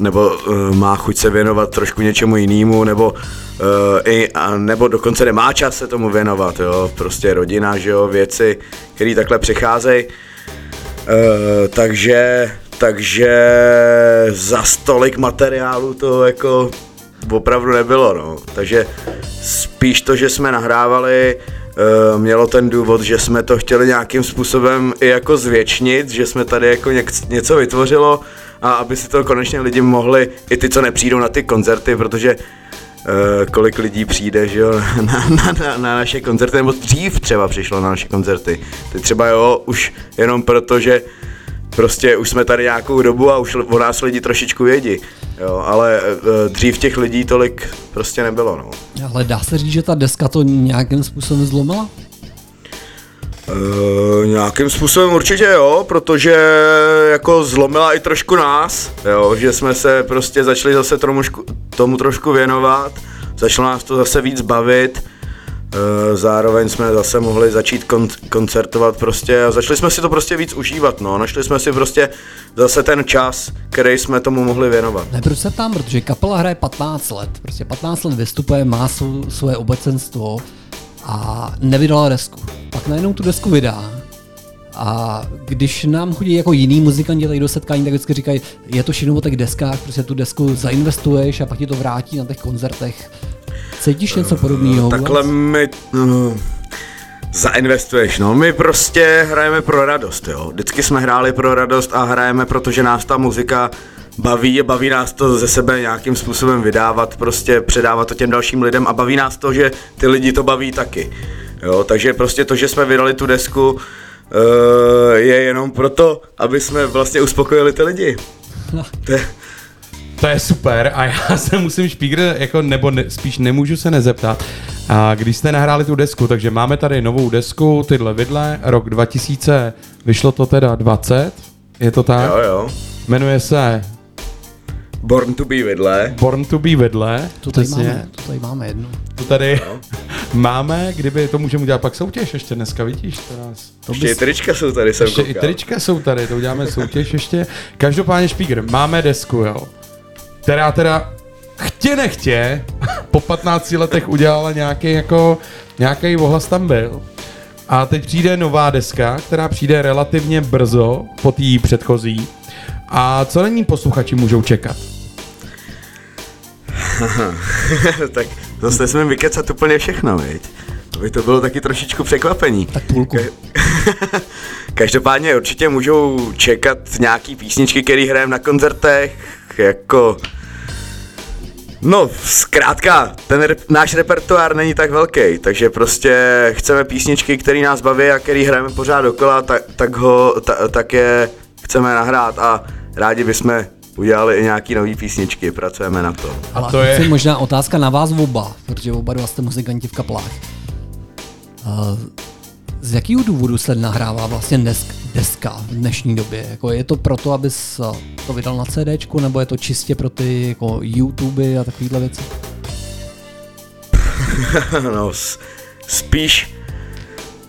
Speaker 4: nebo uh, má chuť se věnovat trošku něčemu jinému, nebo uh, i, a, nebo dokonce nemá čas se tomu věnovat, jo, prostě rodina, že jo, věci, které takhle přicházejí. Uh, takže, takže za stolik materiálu to jako opravdu nebylo, no. Takže spíš to, že jsme nahrávali, uh, mělo ten důvod, že jsme to chtěli nějakým způsobem i jako zvětšnit, že jsme tady jako něco vytvořilo a aby si to konečně lidi mohli, i ty, co nepřijdou na ty koncerty, protože Uh, kolik lidí přijde, že jo, na, na, na, na naše koncerty, nebo dřív třeba přišlo na naše koncerty. Ty třeba jo, už jenom proto, že prostě už jsme tady nějakou dobu a už o nás lidi trošičku vědí, jo, ale uh, dřív těch lidí tolik prostě nebylo, no.
Speaker 3: Ale dá se říct, že ta deska to nějakým způsobem zlomila?
Speaker 4: Uh, nějakým způsobem určitě jo, protože jako zlomila i trošku nás, jo, že jsme se prostě začali zase tomu, tomu trošku věnovat, začalo nás to zase víc bavit, zároveň jsme zase mohli začít kon- koncertovat prostě a začali jsme si to prostě víc užívat, no, našli jsme si prostě zase ten čas, který jsme tomu mohli věnovat.
Speaker 3: Ne, proč se tam, protože kapela hraje 15 let, prostě 15 let vystupuje, má svou, svoje obecenstvo a nevydala desku. Pak najednou tu desku vydá a když nám chodí jako jiný muzikanti tady do setkání, tak vždycky říkají, je to všechno o těch deskách, prostě tu desku zainvestuješ a pak ti to vrátí na těch koncertech. Cítíš něco podobného?
Speaker 4: Takhle my... No, zainvestuješ, no. My prostě hrajeme pro radost, jo. Vždycky jsme hráli pro radost a hrajeme, protože nás ta muzika baví a baví nás to ze sebe nějakým způsobem vydávat, prostě předávat to těm dalším lidem a baví nás to, že ty lidi to baví taky. Jo, takže prostě to, že jsme vydali tu desku, uh, je jenom proto, aby jsme vlastně uspokojili ty lidi. To je,
Speaker 2: To je super a já se musím Špígr, jako, nebo ne, spíš nemůžu se nezeptat. A když jste nahráli tu desku, takže máme tady novou desku, tyhle vidle, rok 2000, vyšlo to teda 20, je to tak?
Speaker 4: jo, jo.
Speaker 2: Jmenuje se
Speaker 4: Born to be vidle.
Speaker 2: Born to be vidle.
Speaker 3: Tu tady,
Speaker 2: přesně.
Speaker 3: máme, tu tady máme jednu.
Speaker 2: Tu tady máme, kdyby to můžeme udělat pak soutěž ještě dneska, vidíš? To nás...
Speaker 3: To
Speaker 4: Ještě i trička jsou tady, jsem
Speaker 2: Ještě i
Speaker 4: koukal.
Speaker 2: trička jsou tady, to uděláme soutěž ještě. Každopádně Špígr, máme desku, jo. Která teda chtě nechtě po 15 letech udělala nějaký jako, nějaký ohlas tam byl. A teď přijde nová deska, která přijde relativně brzo po té předchozí. A co na ní posluchači můžou čekat?
Speaker 4: tak zase nesmím vykecat úplně všechno, viď? Aby to bylo taky trošičku překvapení.
Speaker 3: Tak půlku.
Speaker 4: Každopádně určitě můžou čekat nějaký písničky, které hrajeme na koncertech, jako... No, zkrátka, ten rep- náš repertoár není tak velký, takže prostě chceme písničky, které nás baví a které hrajeme pořád dokola, tak, tak, ho, ta, tak je chceme nahrát a rádi bychom udělali i nějaký nový písničky, pracujeme na tom.
Speaker 3: Ale
Speaker 2: to je-
Speaker 3: je... možná otázka na vás oba, protože oba dva jste muzikanti v kaplách. Uh, z jakého důvodu se nahrává vlastně desk, deska v dnešní době? Jako je to proto, abys eh, to vydal na CD, nebo je to čistě pro ty jako YouTube a takovéhle věci?
Speaker 4: no, spíš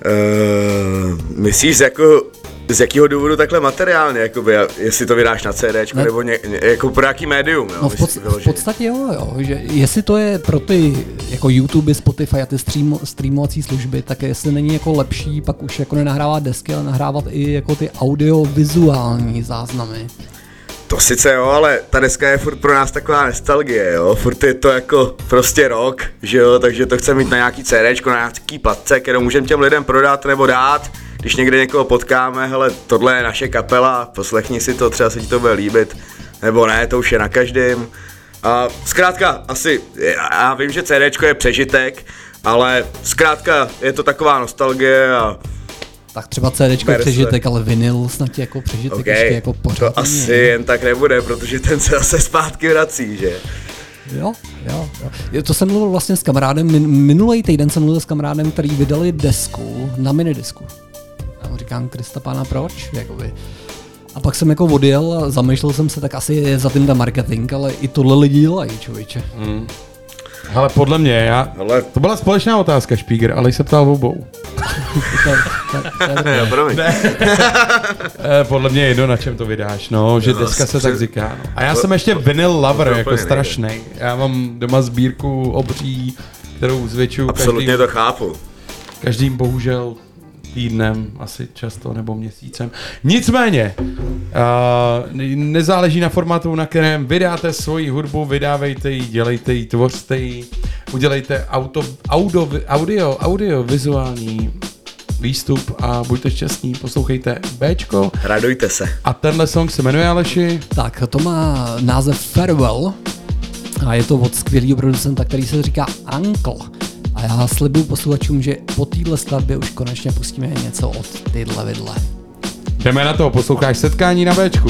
Speaker 4: uh, myslíš jako, z jakého důvodu takhle materiálně, jakoby, jestli to vydáš na CD,
Speaker 3: Ne.
Speaker 4: nebo ně, ně, jako pro jaký médium, jo,
Speaker 3: No v, pod, v podstatě jo, jo, že jestli to je pro ty jako YouTube, Spotify a ty stream, streamovací služby, tak jestli není jako lepší pak už jako nenahrávat desky, ale nahrávat i jako ty audiovizuální záznamy.
Speaker 4: To sice jo, ale ta deska je furt pro nás taková nostalgie, jo, furt je to jako prostě rok, že jo, takže to chceme mít na nějaký CD, na nějaký platce, kterou můžeme těm lidem prodat nebo dát, když někde někoho potkáme, hele, tohle je naše kapela, poslechni si to, třeba se ti to bude líbit, nebo ne, to už je na každém. A zkrátka, asi, já vím, že CD je přežitek, ale zkrátka je to taková nostalgie a
Speaker 3: Tak třeba CD přežitek, ale vinyl snad jako přežitek
Speaker 4: OK,
Speaker 3: ještě jako pořád.
Speaker 4: to asi jen tak nebude, protože ten se zase zpátky vrací, že?
Speaker 3: Jo, jo, jo. To jsem mluvil vlastně s kamarádem, min, minulý týden jsem mluvil s kamarádem, který vydali desku na minidisku. Mu říkám, Krista pána, proč? Jakoby. A pak jsem jako odjel a zamýšlel jsem se, tak asi je za tím ten marketing, ale i tohle lidi dělají, člověče.
Speaker 2: Ale podle mě, já...
Speaker 4: Ale
Speaker 2: To byla společná otázka, Špígr, ale se ptal obou. Eh, podle mě je jedno, na čem to vydáš, no, že deska se tak říká. No. A já
Speaker 4: to-
Speaker 2: jsem ještě vinyl lover,
Speaker 4: to
Speaker 2: jako strašný. Já mám doma sbírku obří, kterou zvětšuju
Speaker 4: Absolutně
Speaker 2: každým,
Speaker 4: to chápu.
Speaker 2: každým bohužel týdnem, asi často, nebo měsícem. Nicméně, uh, nezáleží na formátu, na kterém vydáte svoji hudbu, vydávejte ji, dělejte ji, tvořte ji, udělejte auto, audio, audio, audio, vizuální výstup a buďte šťastní, poslouchejte Bčko.
Speaker 4: Radujte se.
Speaker 2: A tenhle song se jmenuje Aleši.
Speaker 3: Tak, to má název Farewell a je to od skvělého producenta, který se říká Uncle. A já slibuju posluchačům, že po téhle skladbě už konečně pustíme něco od tyhle vidle.
Speaker 2: Jdeme na to, posloucháš setkání na Bčku.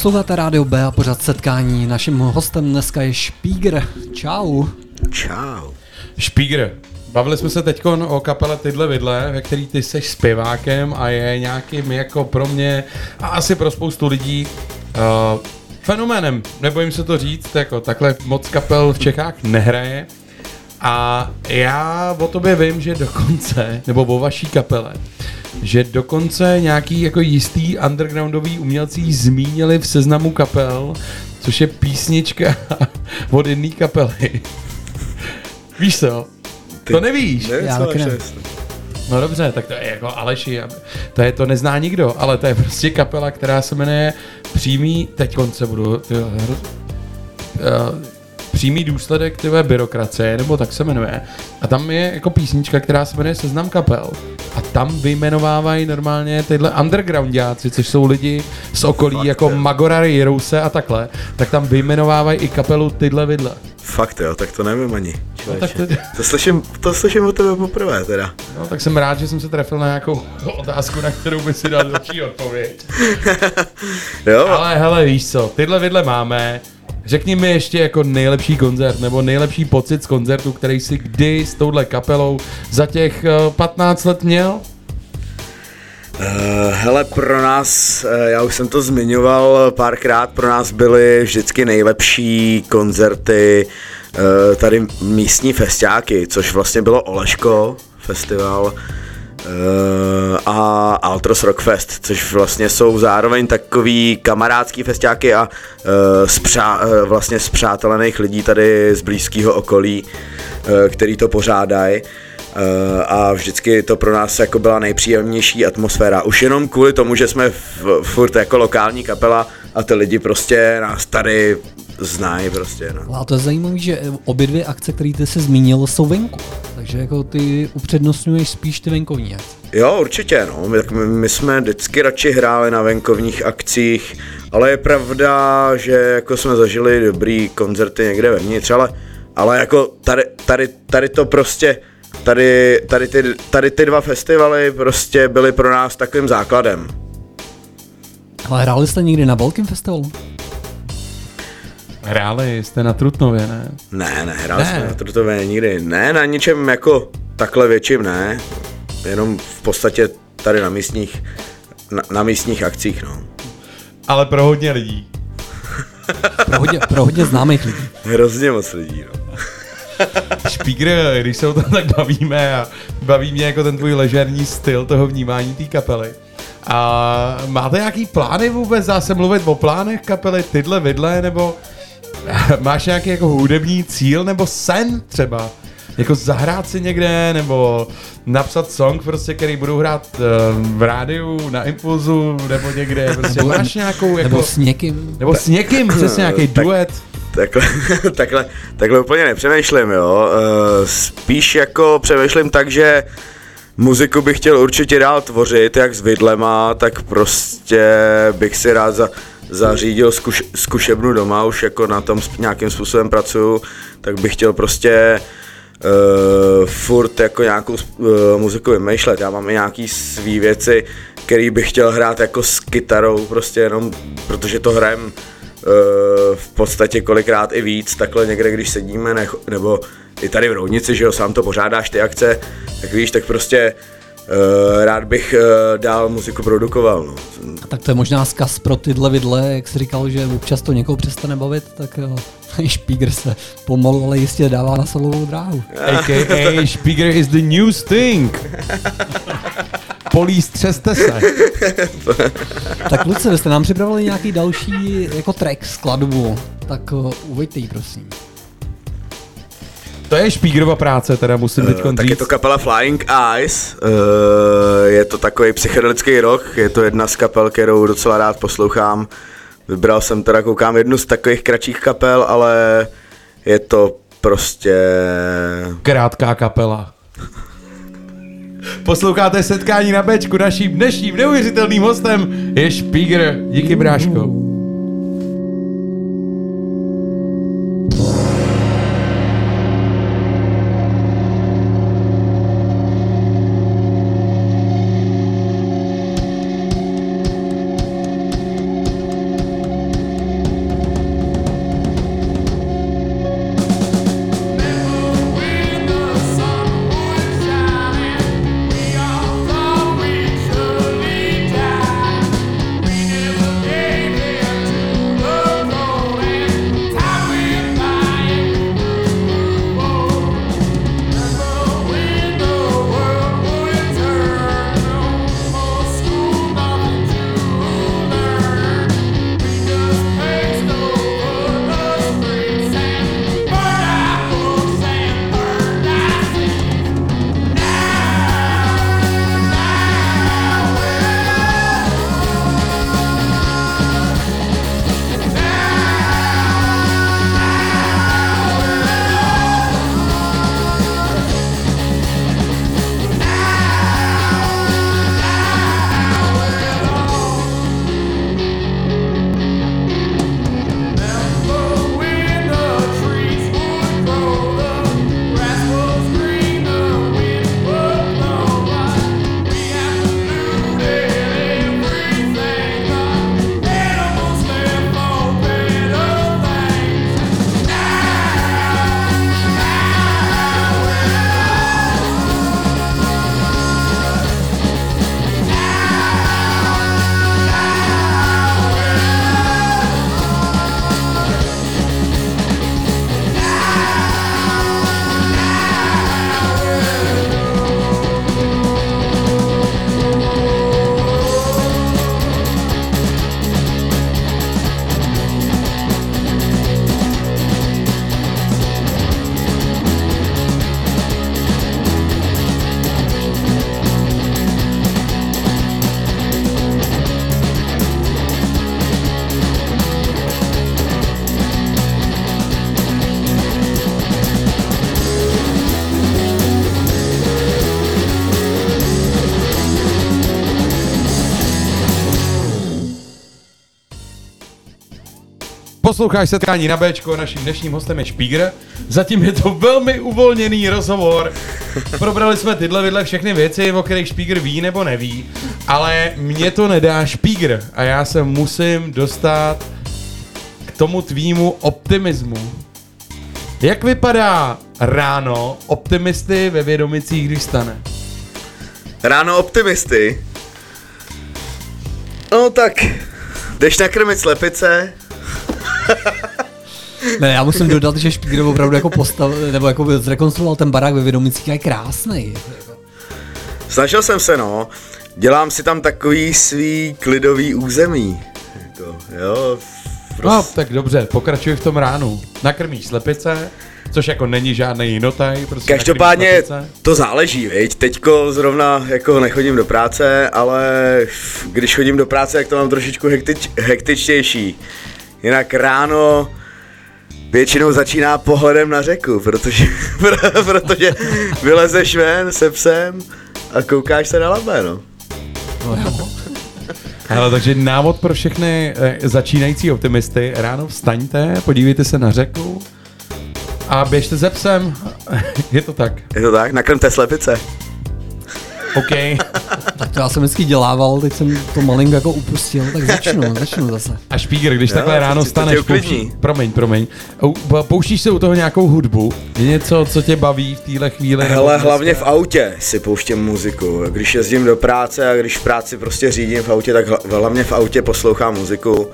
Speaker 3: Posloucháte Rádio B a pořád setkání. Naším hostem dneska je Špígr. Čau.
Speaker 4: Čau.
Speaker 2: Špígr. Bavili jsme se teď o kapele Tyhle vidle, ve který ty seš zpěvákem a je nějakým jako pro mě a asi pro spoustu lidí uh, fenoménem. Nebojím se to říct, jako takhle moc kapel v Čechách nehraje. A já o tobě vím, že dokonce, nebo o vaší kapele, že dokonce nějaký jako jistý undergroundový umělci zmínili v seznamu kapel, což je písnička od jedné kapely. Víš co? To nevíš.
Speaker 4: Nevím,
Speaker 3: Já taky ne.
Speaker 2: No dobře, tak to je jako Aleši, to, je, to nezná nikdo, ale to je prostě kapela, která se jmenuje Přímý, teď konce budu, ty, uh, přímý důsledek tyhle byrokracie, nebo tak se jmenuje. A tam je jako písnička, která se jmenuje Seznam kapel. A tam vyjmenovávají normálně tyhle undergroundiáci, což jsou lidi z okolí,
Speaker 4: Fakt,
Speaker 2: jako
Speaker 4: jo.
Speaker 2: Magora Jirouse a takhle, tak tam vyjmenovávají i kapelu tyhle vidle.
Speaker 4: Fakt jo, tak to nevím ani.
Speaker 2: No, tak to,
Speaker 4: To slyším, to slyším od tebe poprvé teda.
Speaker 2: no, tak jsem rád, že jsem se trefil na nějakou otázku, na kterou by si dal lepší odpověď.
Speaker 4: Jo,
Speaker 2: Ale hele, víš co, tyhle vidle máme. Řekni mi ještě jako nejlepší koncert, nebo nejlepší pocit z koncertu, který si kdy s touhle kapelou za těch eh, 15 let měl?
Speaker 4: Uh, hele, pro nás, uh, já už jsem to zmiňoval párkrát, pro nás byly vždycky nejlepší koncerty tady místní festiáky, což vlastně bylo Oleško festival, eh, a Altros Rockfest, což vlastně jsou zároveň takový kamarádský festiáky a eh, spřá, eh, vlastně zpřátelených lidí tady z blízkého okolí, eh, který to pořádají. Eh, a vždycky to pro nás jako byla nejpříjemnější atmosféra. Už jenom kvůli tomu, že jsme v, furt jako lokální kapela a ty lidi prostě nás tady znají prostě. No.
Speaker 3: A to je zajímavé, že obě dvě akce, které ty jsi zmínil, jsou venku. Takže jako ty upřednostňuješ spíš ty venkovní akce.
Speaker 4: Jo, určitě, no. My, tak my, my jsme vždycky radši hráli na venkovních akcích, ale je pravda, že jako jsme zažili dobrý koncerty někde vevnitř, ale, ale jako tady, tady, tady to prostě, tady, tady, ty, tady ty dva festivaly prostě byly pro nás takovým základem.
Speaker 3: Ale hráli jste někdy na velkém festivalu?
Speaker 2: Hráli jste na Trutnově, ne?
Speaker 4: Ne, ne, hráli
Speaker 2: Ne.
Speaker 4: jsme na Trutové nikdy. Ne, na ničem jako takhle větším ne. Jenom v podstatě tady na místních, na, na místních akcích, no.
Speaker 2: Ale pro hodně lidí.
Speaker 3: Pro hodně, pro hodně známých lidí.
Speaker 4: Hrozně moc lidí, no.
Speaker 2: Špígr, když se o tom tak bavíme a baví mě jako ten tvůj ležerní styl toho vnímání té kapely. A máte nějaký plány vůbec? Dá se mluvit o plánech kapely tyhle vidle, nebo máš nějaký jako hudební cíl nebo sen třeba? Jako zahrát si někde, nebo napsat song prostě, který budou hrát eh, v rádiu, na Impulzu, nebo někde, prostě
Speaker 3: Nebo-
Speaker 2: máš nějakou jako...
Speaker 3: Nebo s někým.
Speaker 2: nebo s někým, přesně nějaký
Speaker 4: Tak-
Speaker 2: duet.
Speaker 4: Takhle, takhle, takhle úplně nepřemýšlím, jo. Eh, Spíš jako přemýšlím tak, že muziku bych chtěl určitě dál tvořit, jak s vidlema, tak prostě bych si rád za, zařídil zkuš, zkušebnu doma, už jako na tom nějakým způsobem pracuju, tak bych chtěl prostě uh, furt jako nějakou uh, muziku vymýšlet. Já mám i nějaký svý věci, který bych chtěl hrát jako s kytarou, prostě jenom protože to hrajem uh, v podstatě kolikrát i víc, takhle někde, když sedíme, nech, nebo i tady v Roudnici, že jo, sám to pořádáš ty akce, tak víš, tak prostě uh, rád bych uh, dál muziku produkoval, no.
Speaker 3: A tak to je možná zkaz pro tyhle vidle, jak jsi říkal, že občas to někoho přestane bavit, tak jo, Špígr se pomalu, ale jistě dává na solovou dráhu.
Speaker 2: A.k.a. Špígr is the new sting. Polí, střeste se.
Speaker 3: Tak Luce, vy jste nám připravili nějaký další jako track, skladbu, tak uveďte ji prosím.
Speaker 2: To je Špígrova práce, teda musím teď
Speaker 4: tak je to kapela Flying Eyes, uh, je to takový psychedelický rock, je to jedna z kapel, kterou docela rád poslouchám. Vybral jsem teda, koukám, jednu z takových kratších kapel, ale je to prostě...
Speaker 2: Krátká kapela. Posloucháte setkání na Bčku, naším dnešním neuvěřitelným hostem je Špígr. Díky bráško. Posloucháš setkání na Bčko, naším dnešním hostem je Špígr. Zatím je to velmi uvolněný rozhovor. Probrali jsme tyhle vidle všechny věci, o kterých Špígr ví nebo neví, ale mě to nedá Špígr a já se musím dostat k tomu tvýmu optimismu. Jak vypadá ráno optimisty ve Vědomicích, když stane?
Speaker 4: Ráno optimisty. No tak, jdeš nakrmit slepice,
Speaker 3: Ne, já musím dodat, že Špígr opravdu jako postav, nebo jako zrekonstruoval ten barák ve Vědomicích a je krásný.
Speaker 4: Snažil jsem se, no. Dělám si tam takový svý klidový území. Jako, jo,
Speaker 2: No, tak dobře, pokračuj v tom ránu. Nakrmíš slepice, což jako není žádný jinotaj, prostě
Speaker 4: Každopádně to záleží, viď? Teďko zrovna jako nechodím do práce, ale když chodím do práce, tak to mám trošičku hektič, hektičtější. Jinak ráno většinou začíná pohledem na řeku, protože, protože vylezeš ven se psem a koukáš se na labe, no.
Speaker 3: No, jo.
Speaker 2: Hele, takže návod pro všechny eh, začínající optimisty. Ráno vstaňte, podívejte se na řeku a běžte ze psem. Je to tak.
Speaker 4: Je to tak? Nakrmte slepice.
Speaker 2: OK.
Speaker 3: Tak to já jsem vždycky dělával, teď jsem to malinko jako upustil, tak začnu, začnu zase.
Speaker 2: A Špíger, když
Speaker 4: Jo,
Speaker 2: takhle
Speaker 4: to
Speaker 2: ráno
Speaker 4: to
Speaker 2: staneš, pouští, promiň, promiň, pouštíš se u toho nějakou hudbu? Je něco, co tě baví v téhle chvíli?
Speaker 4: Hele,
Speaker 2: dneska?
Speaker 4: hlavně v autě si pouštím muziku. Když jezdím do práce a když v práci prostě řídím v autě, tak hla- hlavně v autě poslouchám muziku. Uh,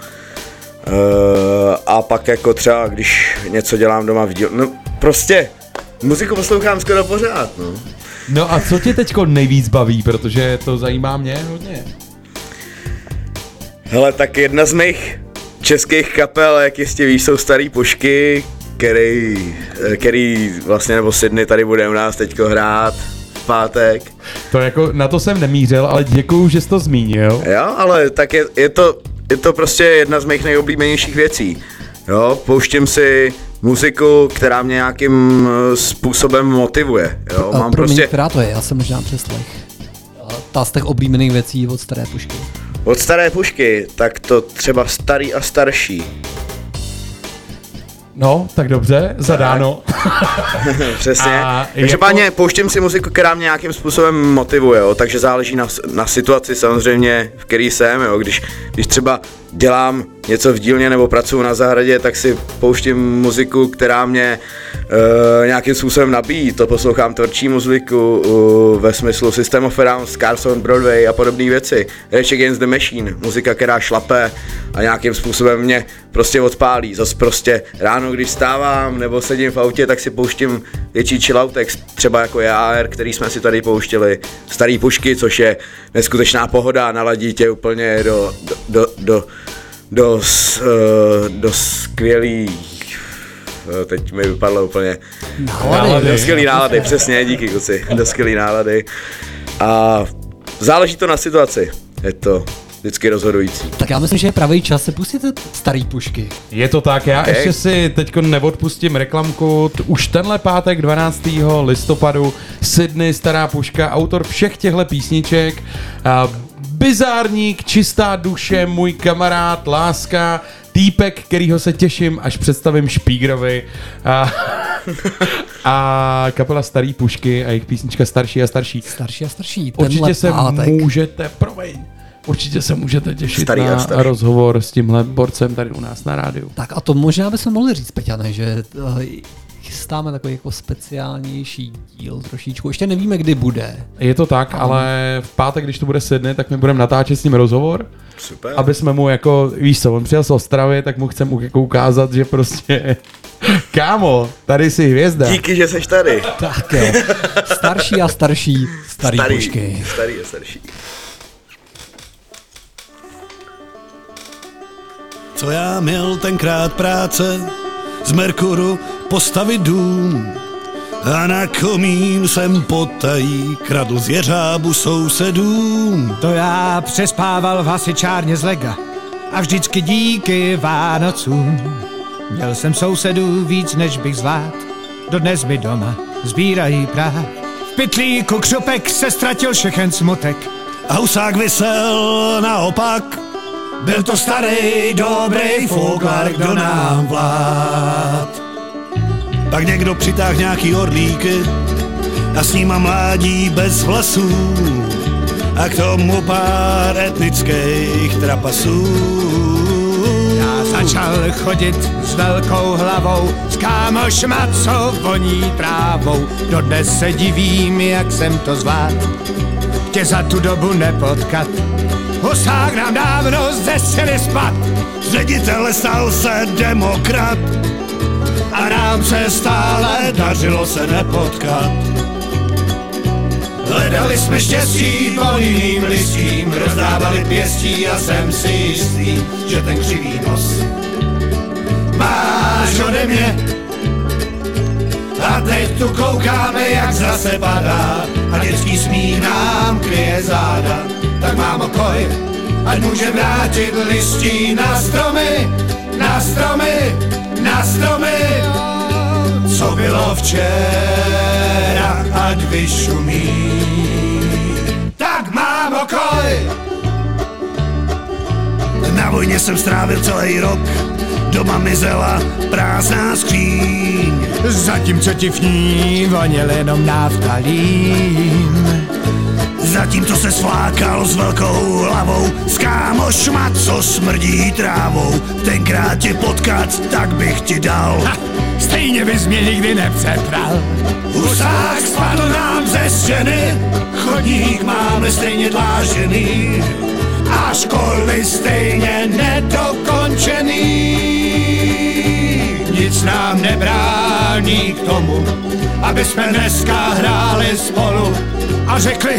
Speaker 4: a pak jako třeba, když něco dělám doma v díl... No prostě, muziku poslouchám skoro pořád, no.
Speaker 2: No a co tě teďko nejvíc baví, protože to zajímá mě hodně.
Speaker 4: Hele, tak jedna z mých českých kapel, jak jistě víš, jsou Starý pušky, který, eh, který vlastně, nebo Sydney tady bude u nás teďko hrát v pátek.
Speaker 2: To jako, na to jsem nemířil, ale děkuju, že jsi to zmínil.
Speaker 4: Jo, ale tak je, je, to, je to prostě jedna z mých nejoblíbenějších věcí. Jo, pouštím si muziku, která mě nějakým eh, způsobem motivuje. Jo,
Speaker 3: A
Speaker 4: mám
Speaker 3: promiň,
Speaker 4: prostě
Speaker 3: která to je, já jsem možná přeslech. A Ta z těch oblíbených věcí od staré pušky.
Speaker 4: od staré pušky, tak to třeba starý a starší.
Speaker 2: No, tak dobře, zadáno.
Speaker 4: Přesně.
Speaker 2: A
Speaker 4: Každopádně
Speaker 2: jako-
Speaker 4: pouštím si muziku, která mě nějakým způsobem motivuje, jo, takže záleží na, na situaci samozřejmě, v který jsem, jo. Když, když třeba dělám něco v dílně nebo pracuji na zahradě, tak si pouštím muziku, která mě uh, nějakým způsobem nabíjí. To poslouchám tvrdší muziku uh, ve smyslu System of a Down, Scars on Broadway a podobné věci. Rage Against the Machine, muzika, která šlape a nějakým způsobem mě prostě odpálí. Zas prostě ráno, když stávám nebo sedím v autě, tak si pouštím větší chilloutek, třeba jako JR, který jsme si tady pouštili, starý pušky, což je neskutečná pohoda, naladí tě úplně do, do, do, do, do, eh, do skvělý eh, teď mi vypadlo úplně
Speaker 2: Nálady.
Speaker 4: do skvělý nálady, přesně, díky kluci, do skvělý nálady a záleží to na situaci, je to vždycky rozhodující.
Speaker 3: Tak já myslím, že je pravý čas se pustit starý pušky.
Speaker 2: Je to tak, já
Speaker 4: Okay.
Speaker 2: ještě si teď neodpustím reklamku. Už tenhle pátek 12. listopadu Sydney Stará puška, autor všech těchto písniček, a bizárník, čistá duše, můj kamarád, láska, týpek, kterýho se těším, až představím Špígrovi. A, a kapela Starý pušky a jejich písnička Starší a starší.
Speaker 3: Starší a starší. Tenhle
Speaker 2: Určitě se
Speaker 3: pátek.
Speaker 2: můžete, promiň, určitě se můžete těšit
Speaker 4: Starý a
Speaker 2: na
Speaker 4: starší.
Speaker 2: rozhovor s tímhle borcem tady u nás na rádiu.
Speaker 3: Tak a to možná bychom mohli říct, Peťane, že eh, chystáme takový jako speciálnější díl trošičku. Ještě nevíme, kdy bude.
Speaker 2: Je to tak, ale v pátek, když to bude Sydney, tak my budeme natáčet s ním rozhovor,
Speaker 4: Super.
Speaker 2: aby jsme mu jako, víš co, on přijel z Ostravy, tak mu chceme jako ukázat, že prostě, kámo, tady jsi hvězda.
Speaker 4: Díky, že seš tady.
Speaker 3: Tak jo. Starší a starší starý, starý. pušky.
Speaker 4: Starý a starší.
Speaker 10: Co já měl tenkrát práce z Merkuru postavit dům a na komín jsem potají kradl z jeřábu sousedům.
Speaker 11: To já přespával v hasičárně z lega a vždycky díky Vánocům. Měl jsem sousedů víc, než bych zvlád, dodnes mi doma sbírají prach. V pytlíku křopek se ztratil všechen smutek,
Speaker 10: A husák vysel naopak, Byl to starý, dobrý folklár, kdo nám vlád. Pak někdo přitáh nějaký orlíky a s nima mládí bez vlasů a k tomu pár etnických trapasů.
Speaker 11: Já začal chodit s velkou hlavou, s kámošma, co voní trávou. Dodnes se divím, jak jsem to zvlád, tě za tu dobu nepotkat. Husák nám dávno zesili spad,
Speaker 10: Z ředitele stal se demokrat
Speaker 11: a nám se stále
Speaker 10: dařilo se nepotkat.
Speaker 11: Hledali jsme štěstí pod jiným listím, rozdávali pěstí a jsem si jistý, že ten křivý nos máš ode mě. A teď tu koukáme, jak zase padá a dětský smích nám kryje záda. Tak mám okoj, ať může vrátit listí na stromy, na stromy, na stromy. Co bylo včera, ať vyšumí. Tak mám okoj,
Speaker 10: Na vojně jsem strávil celý rok, doma mizela prázdná skříň.
Speaker 11: zatímco ti v ní voněl jenom naftalín.
Speaker 10: Zatímco se svlákal s velkou hlavou s kámošma, co smrdí trávou. Tenkrát tě potkat, tak bych ti dal.
Speaker 11: Ha, stejně bys mě nikdy nepřepral. Husák spadl nám ze stěny, chodník máme stejně dlážený a školy stejně nedokončený. Nic nám nebrání k tomu, aby jsme dneska hráli spolu a řekli,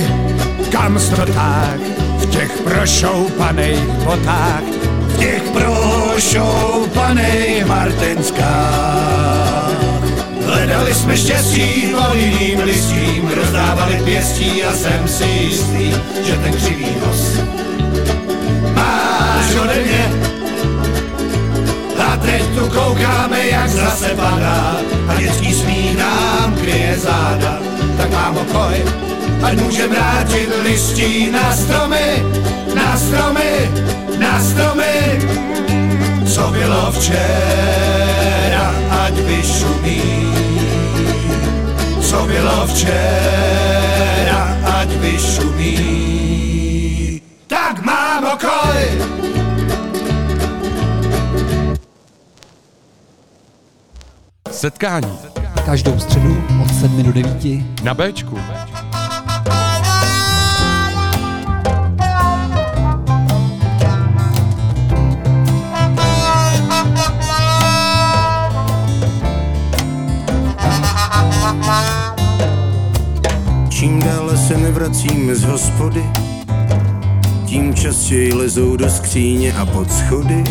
Speaker 11: kam to tak v těch prošoupaných botách, v těch prošoupaných martinskách. Hledali jsme štěstí pod jiným listím, rozdávali pěstí a jsem si jistý, že ten křivý nos máš ode mě. A teď tu koukáme, jak zase padá a dětský smích nám kryje záda. Tak mám okoj, ať můžem vrátit listí na stromy, na stromy, na stromy. Co bylo včera, ať vyšumí. Co bylo včera, ať vyšumí. Tak mám okoj,
Speaker 2: Setkání
Speaker 3: Každou středu od 7 do 9.
Speaker 2: na Bčku.
Speaker 12: Nevracíme z hospody, tím častěji lezou do skříně a pod schody.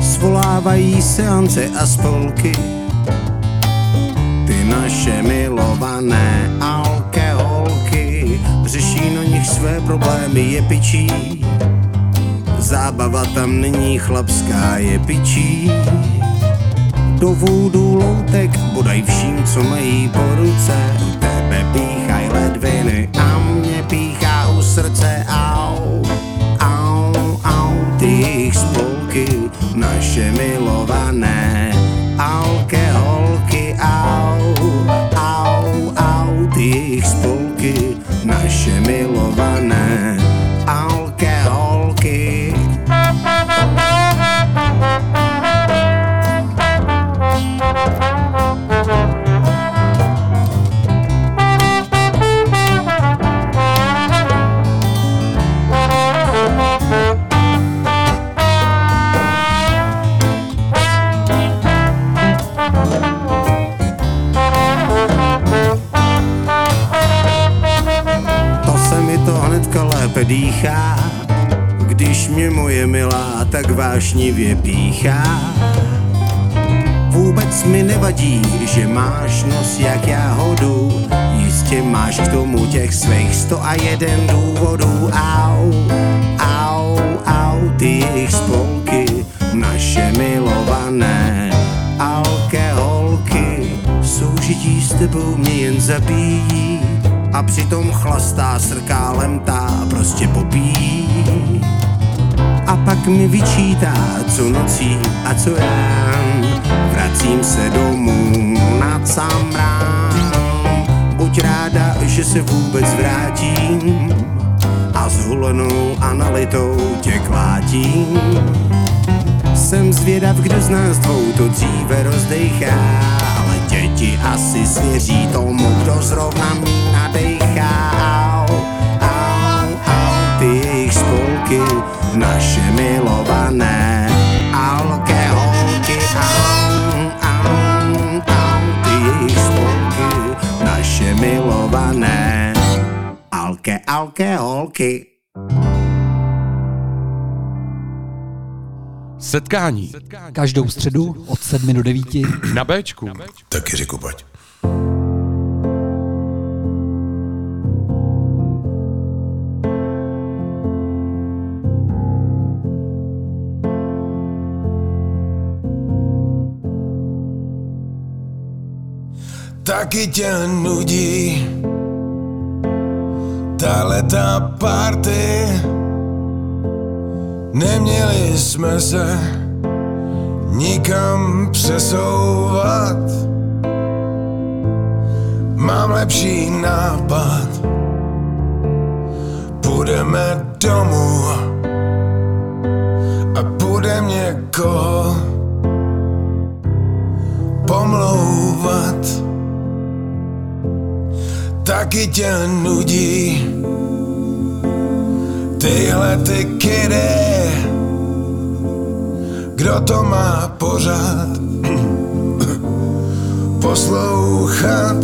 Speaker 12: Svolávají seance a spolky, ty naše milované alkoholky. Řeší na nich své problémy, je pičí. Zábava tam není chlapská, je pičí. Do vůdu loutek bodaj vším, co mají po ruce. Tebe píchaj ledviny a mě píchá u srdce. Au, au, au, ty jejich spolky, naše milované alkoholky. Au, au, au, ty jejich spolky, naše milované dýchá, když mě moje milá tak vášnivě píchá. Vůbec mi nevadí, že máš nos jak jáhodu, jistě máš k tomu těch svých sto a jeden důvodů. Au, au, au, ty jejich spolky, naše milované alkoholky, soužití s tebou mě jen zabíjí a přitom chlastá srká lemtá prostě popíjí. a pak mi vyčítá, co nocí a co rán. Vracím se domů nad sám rán. Buď ráda, že se vůbec vrátím a s hulenou a nalitou tě klátím. Jsem zvědav, kdo z nás dvou to dříve rozdechá, ale děti asi svěří tomu, kdo zrovna mi nadechá. Au, au, au, ty jejich spolky, naše milované alkoholky. Au, au, au, ty jejich spolky, naše milované alke, alkoholky.
Speaker 2: Setkání.
Speaker 3: Každou středu od 7 do 9.
Speaker 2: Na Bčku.
Speaker 13: Taky řeku pojď. Taky tě nudí. Ta party. Neměli jsme se nikam přesouvat. Mám lepší nápad. Půjdeme domů. A budem někoho pomlouvat Taky tě nudí. Tyhle ty kedy Kdo to má pořád? Poslouchat.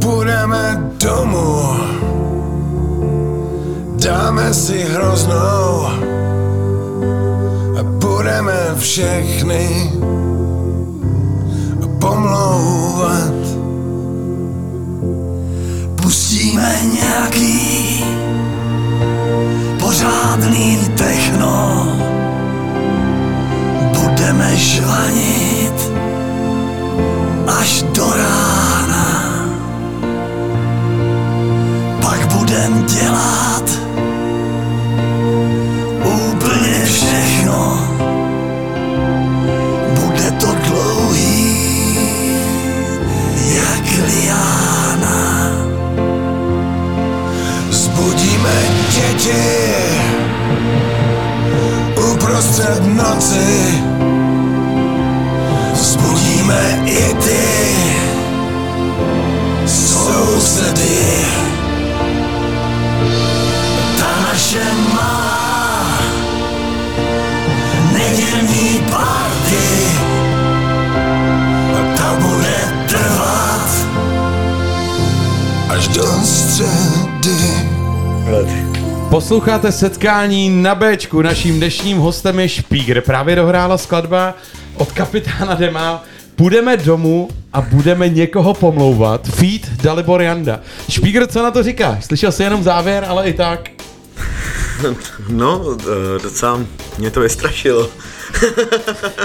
Speaker 13: Půjdeme domů. Dáme si hroznou. A budeme všechny pomlouvat
Speaker 14: Pustíme nějaký pořádný techno. Budeme žvanit až do rána. Pak budem dělat
Speaker 13: děti uprostřed noci. Zbudíme i ty sousedy.
Speaker 14: Ta naše malá nedělní party
Speaker 13: Ta bude trvat až do středy.
Speaker 2: Posloucháte setkání na Bčku. Naším dnešním hostem je Špígr. Právě dohrála skladba od kapitána Dema. Půjdeme domů a budeme někoho pomlouvat. Feed Dalibor Janda. Špígr, co na to říkáš? Slyšel jsi jenom závěr, ale i tak.
Speaker 4: No, eh, docela mě to vystrašilo.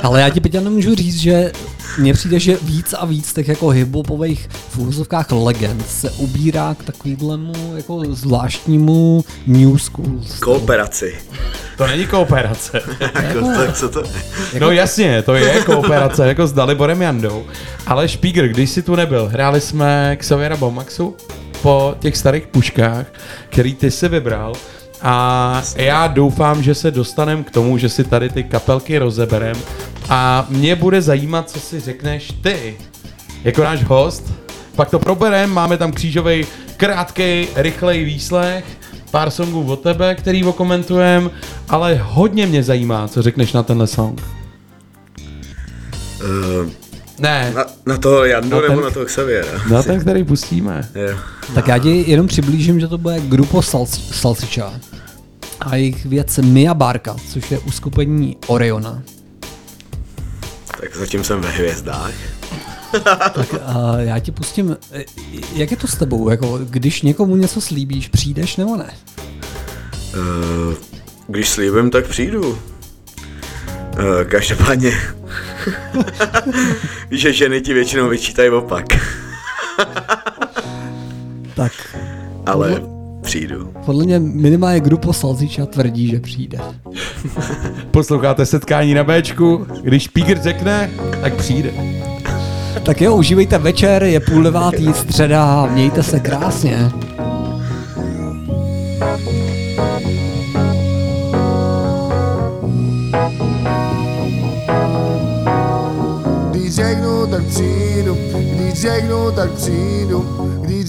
Speaker 3: Ale já ti Peťa nemůžu říct, že mně přijde, že víc a víc těch jako hiphopových v úvozovkách legend se ubírá k takovému jako zvláštnímu new school.
Speaker 4: Kooperaci.
Speaker 2: To není kooperace.
Speaker 4: Jako, tak co to
Speaker 2: No jasně, to je kooperace jako s Daliborem Jandou. Ale Špígr, když si tu nebyl, hráli jsme Xaviera Bomaxu po těch starých puškách, který ty si vybral. A já doufám, že se dostaneme k tomu, že si tady ty kapelky rozeberem. A mě bude zajímat, co si řekneš ty, jako náš host. Pak to proberem, máme tam křížový krátký, rychlej výslech, pár songů od tebe, který okomentujeme, ale hodně mě zajímá, co řekneš na tenhle song.
Speaker 4: Uh,
Speaker 2: ne.
Speaker 4: Na, na toho Jandu
Speaker 2: Na
Speaker 4: nebo
Speaker 2: ten-
Speaker 4: na toho Xaviera?
Speaker 2: Na ten, který pustíme.
Speaker 4: Jo.
Speaker 3: Tak já ti jenom přiblížím, že to bude Grupo Salsicha a jejich věc Mia Barka, což je uskupení Oriona.
Speaker 4: Tak zatím jsem ve hvězdách.
Speaker 3: Tak uh, já ti pustím, eh, jak je to s tebou, jako když někomu něco slíbíš, přijdeš nebo ne?
Speaker 4: Uh, když slíbím, tak přijdu. Uh, každopádně, víš, že ženy ti většinou vyčítají opak.
Speaker 3: Tak.
Speaker 4: Ale přijdu.
Speaker 3: Podle mě minimálně Grupo Salziča tvrdí, že přijde.
Speaker 2: Posloucháte setkání na Bčku, když Pígr řekne, tak přijde.
Speaker 3: Tak jo, užívejte večer, je půl devátý středa, mějte se krásně.
Speaker 9: Když řeknu, tak přijdu, když řeknu, tak přijdu,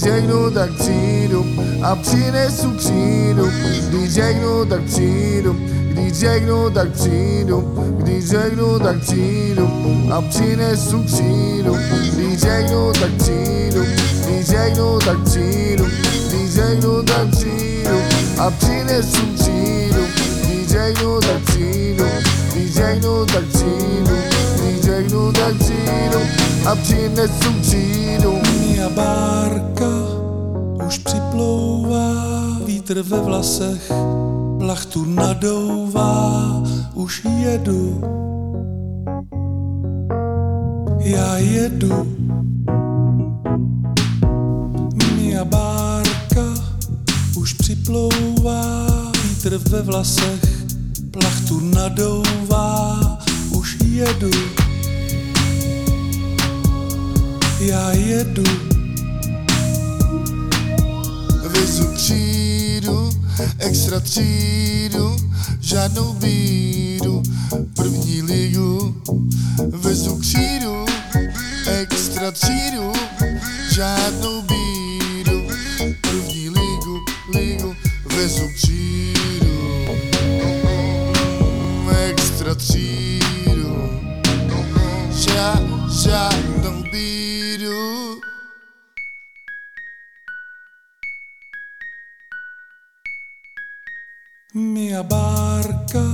Speaker 9: když řeknu, tak přijdu a přinesu křídu. Když řeknu, tak přijdu, když řeknu, tak přijdu, když řeknu, tak přijdu a přinesu křídu. Když řeknu, tak přijdu, když řeknu, tak přijdu, když řeknu, tak přijdu a přinesu křídu. Když řeknu, tak přijdu, když řeknu, tak přijdu, když řeknu, tak přijdu a přinesu křídu.
Speaker 8: Mia bárka už připlouvá, vítr ve vlasech, plachtu nadouvá, už jedu. Já jedu. Mia bárka už připlouvá, vítr ve vlasech, plachtu nadouvá, už jedu. Já jedu.
Speaker 9: Vezu třídu, extra třídu, žádnou bídu, první ligu. Vezu křídu, extra třídu, žádnou bídu, první ligu, ligu. Vezu křídu, extra třídu, žádnou bídu.
Speaker 8: Mia bárka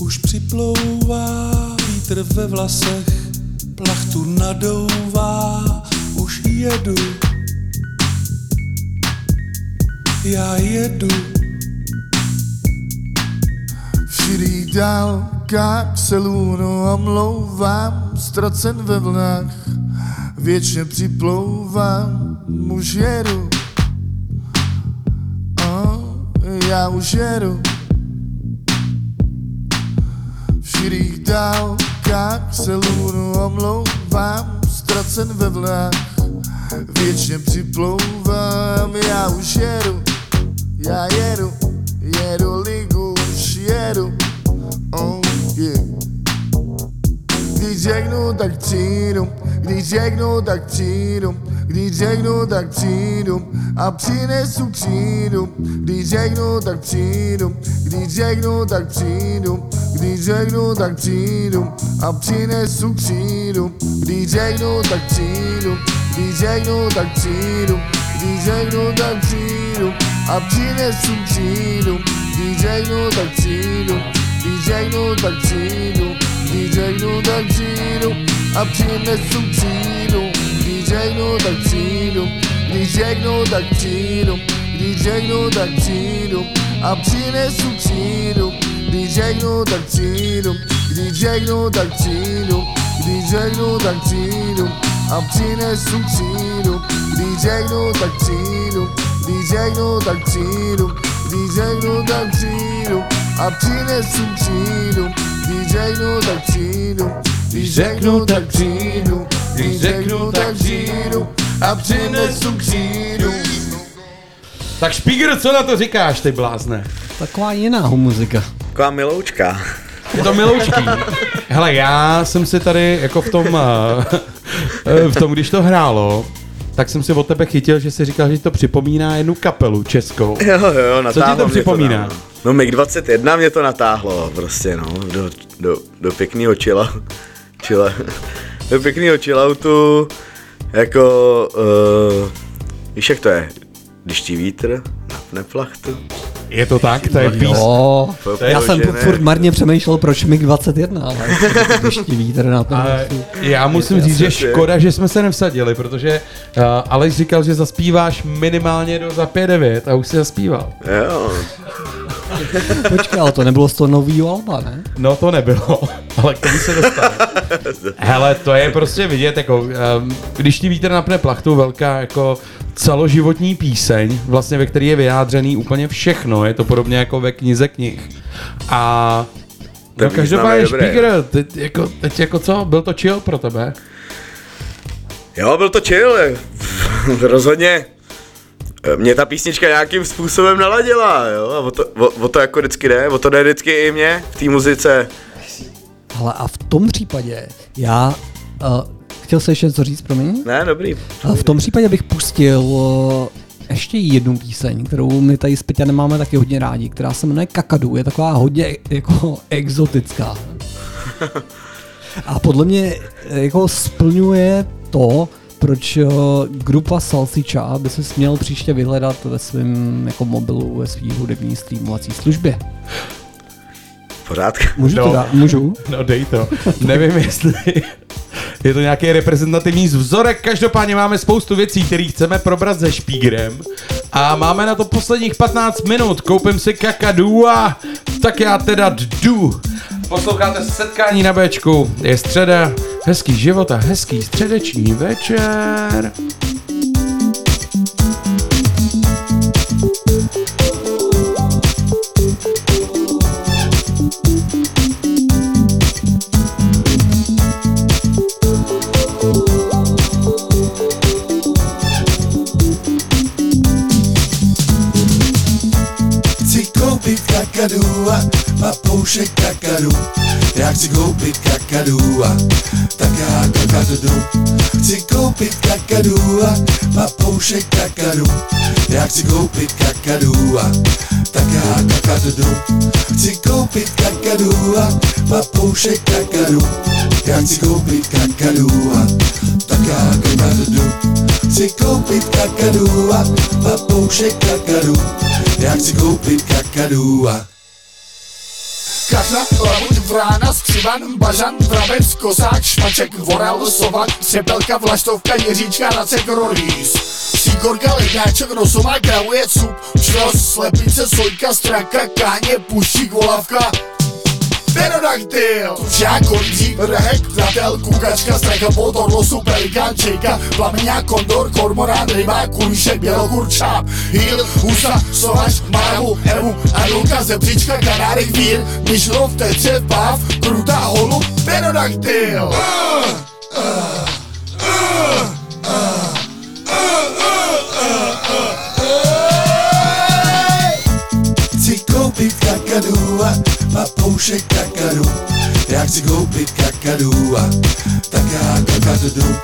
Speaker 8: už připlouvá, vítr ve vlasech, plachtu nadouvá, už jedu. Já jedu.
Speaker 9: V širých dálkách se lůnu omlouvám, ztracen ve vlnách, věčně připlouvám, už jedu. Já už jedu. V širých dálkách se lůnu omlouvám, ztracen ve vlnách, věčně připlouvám, já už jedu. Já jedu, jedu ligu, už jedu. Oh yeah. Když řeknu, tak přijdu, když řeknu, tak přijdu, když řeknu, tak přijdu a přinesu křídu. Když řeknu, tak přijdu, když řeknu, tak přijdu, když řeknu, tak přijdu a přinesu křídu. Když řeknu, tak přijdu, když řeknu, tak přijdu, když řeknu, tak přijdu. Když řeknu, tak přijdu, když řeknu, tak přijdu, přijdu a přinesu křídu. Když řeknu, tak přijdu, když řeknu, tak přijdu, když řeknu, tak přijdu a přinesu křídu. Když řeknu, tak přijdu, když řeknu, tak přijdu, když řeknu, tak přijdu a přinesu přijdu, když řeknu, tak přijdu, když řeknu, tak přijdu. Když řeknu, tak přijdu, a přinesu křídu.
Speaker 2: Tak Špígr, co na to říkáš, ty blázne?
Speaker 3: Taková jiná muzika.
Speaker 4: Taková miloučka.
Speaker 2: Je to miloučký. Hele, já jsem si tady jako v tom, eh, v tom, když to hrálo, tak jsem si od tebe chytil, že si říkal, že to připomíná jednu kapelu českou.
Speaker 4: Jo, jo, natáhlo
Speaker 2: Co ti to
Speaker 4: mě
Speaker 2: připomíná?
Speaker 4: tam. No MiG-21 mě to natáhlo, prostě no, do, do, do pěkného chilla, chilla, do pěkného chilloutu, jako, uh, víš jak to je, když ti vítr napne plachtu.
Speaker 2: Je to tak? To je pís.
Speaker 3: Jo,
Speaker 4: To
Speaker 3: já jsem
Speaker 4: položené.
Speaker 3: furt marně přemýšlel, proč MiG-21, ale když ti vítr na to.
Speaker 2: Ale já musím říct, že škoda, že jsme se nevsadili, protože uh, Aleš říkal, že zaspíváš minimálně do za 5-9 a už si zaspíval.
Speaker 4: Jo.
Speaker 3: Počkej, ale to nebylo z toho novýho alba, ne?
Speaker 2: No to nebylo, ale k tomu se dostane. Hele, to je prostě vidět, jako, um, když ti vítr napne plachtu, velká jako celoživotní píseň, vlastně ve které je vyjádřený úplně všechno, je to podobně jako ve knize knih. A no, každopádně. Špígr, teď jako, teď jako co, byl to chill pro tebe?
Speaker 4: Jo, byl to chill, rozhodně. Mě ta písnička nějakým způsobem naladila, jo, a o to, o, o to jako vždycky jde, o to jde vždycky i mě v té muzice.
Speaker 3: Ale a v tom případě já... Uh, chtěl jsi ještě něco říct, promiň?
Speaker 4: Ne, dobrý.
Speaker 3: A v tom případě bych pustil uh, ještě jednu píseň, kterou my tady s Peťanem máme taky hodně rádi, která se jmenuje Kakadu, je taková hodně jako exotická. A podle mě eh, jako splňuje to, proč uh, grupa Salsicha by se měl příště vyhledat ve svém jako mobilu, ve své hudební streamovací službě.
Speaker 4: Pořádku.
Speaker 3: Můžu to dát? Můžu?
Speaker 2: No dej to. Nevím, jestli je to nějaký reprezentativní vzorek. Každopádně máme spoustu věcí, které chceme probrat se Špígrem. A máme na to posledních 15 minut. Koupím si kakadu a tak já teda jdu. Posloucháte setkání na Bčku. Je středa, hezký život a hezký středeční večer.
Speaker 15: Koupit kakadu a papoušek kakadu. Já chci koupit kakadu a tak já kakadu. Chci koupit kakadu a papoušek kakadu. Já chci koupit kakadu a tak já kakadu. Chci koupit kakadu a papoušek kakadu. Já chci koupit kakadu a tak já kakadu. Chci koupit kakadu a papoušek kakadu. Já chci koupit kakadu a
Speaker 16: Kachna, labuť, vrána, střivan, bažan, vrabec, kozák, špaček, vorel, sovak, třepelka, vlaštovka, jiříčka, racek, rorýs. Síkorka, ledňáček, rosomá, kravuje, cup, člos, slepice, sojka, straka, káně, puštík, volavka, Pterodaktyl, tučák, kolízí, rehek, datel, kukačka, streka, potorlosu, pelikán, čejka, kondor, kormorán, rybák, kulíšek, bělokurčáp, hýl, husa, sovač, maravu, evu, anulka, zebřička, kanárek, vír, myšlov, tetřev, páv, kruta, holub, pterodaktyl.
Speaker 15: Chci kakadu papoušek kakadu. Já chci koupit kakadu a tak já kakadu.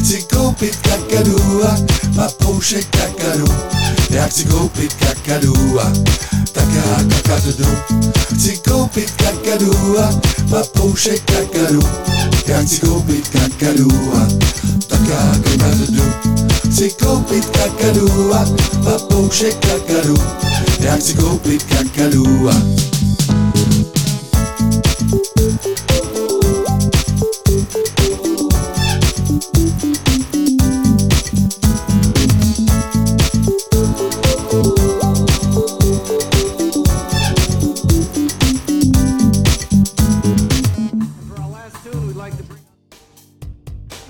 Speaker 15: Chci koupit kakadu a papoušek kakadu. Já chci koupit kakadu a tak já kakadu. Chci koupit kakadu a papoušek kakadu. Já chci koupit kakadu a tak já kakadu. Chci koupit kakadu a papoušek kakadu. Já chci koupit kakadu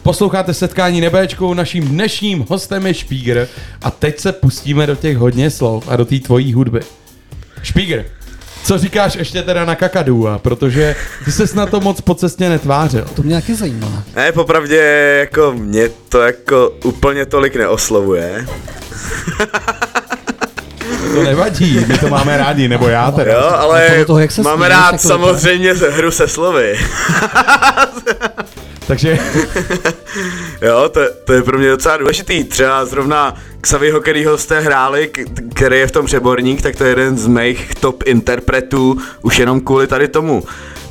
Speaker 2: Posloucháte setkání nebéčkou, naším dnešním hostem je Špígr a teď se pustíme do těch hodně slov a do té tvojí hudby. Špígr, co říkáš ještě teda na kakadua, protože ty ses na to moc po cestě netvářil.
Speaker 3: To mě taky zajímá.
Speaker 4: Ne, popravdě, jako mě to jako úplně tolik neoslovuje.
Speaker 2: To nevadí, my to máme rádi, nebo já teda.
Speaker 4: Jo, ale
Speaker 3: toho, jak se
Speaker 4: máme
Speaker 3: směješ,
Speaker 4: rád
Speaker 3: tak to
Speaker 4: samozřejmě hru se slovy.
Speaker 2: Takže
Speaker 4: Jo, to, to je pro mě docela důležitý. Třeba zrovna Xaviho, kterýho jste hráli, který je v tom přeborník, tak to je jeden z mých top interpretů, už jenom kvůli tady tomu.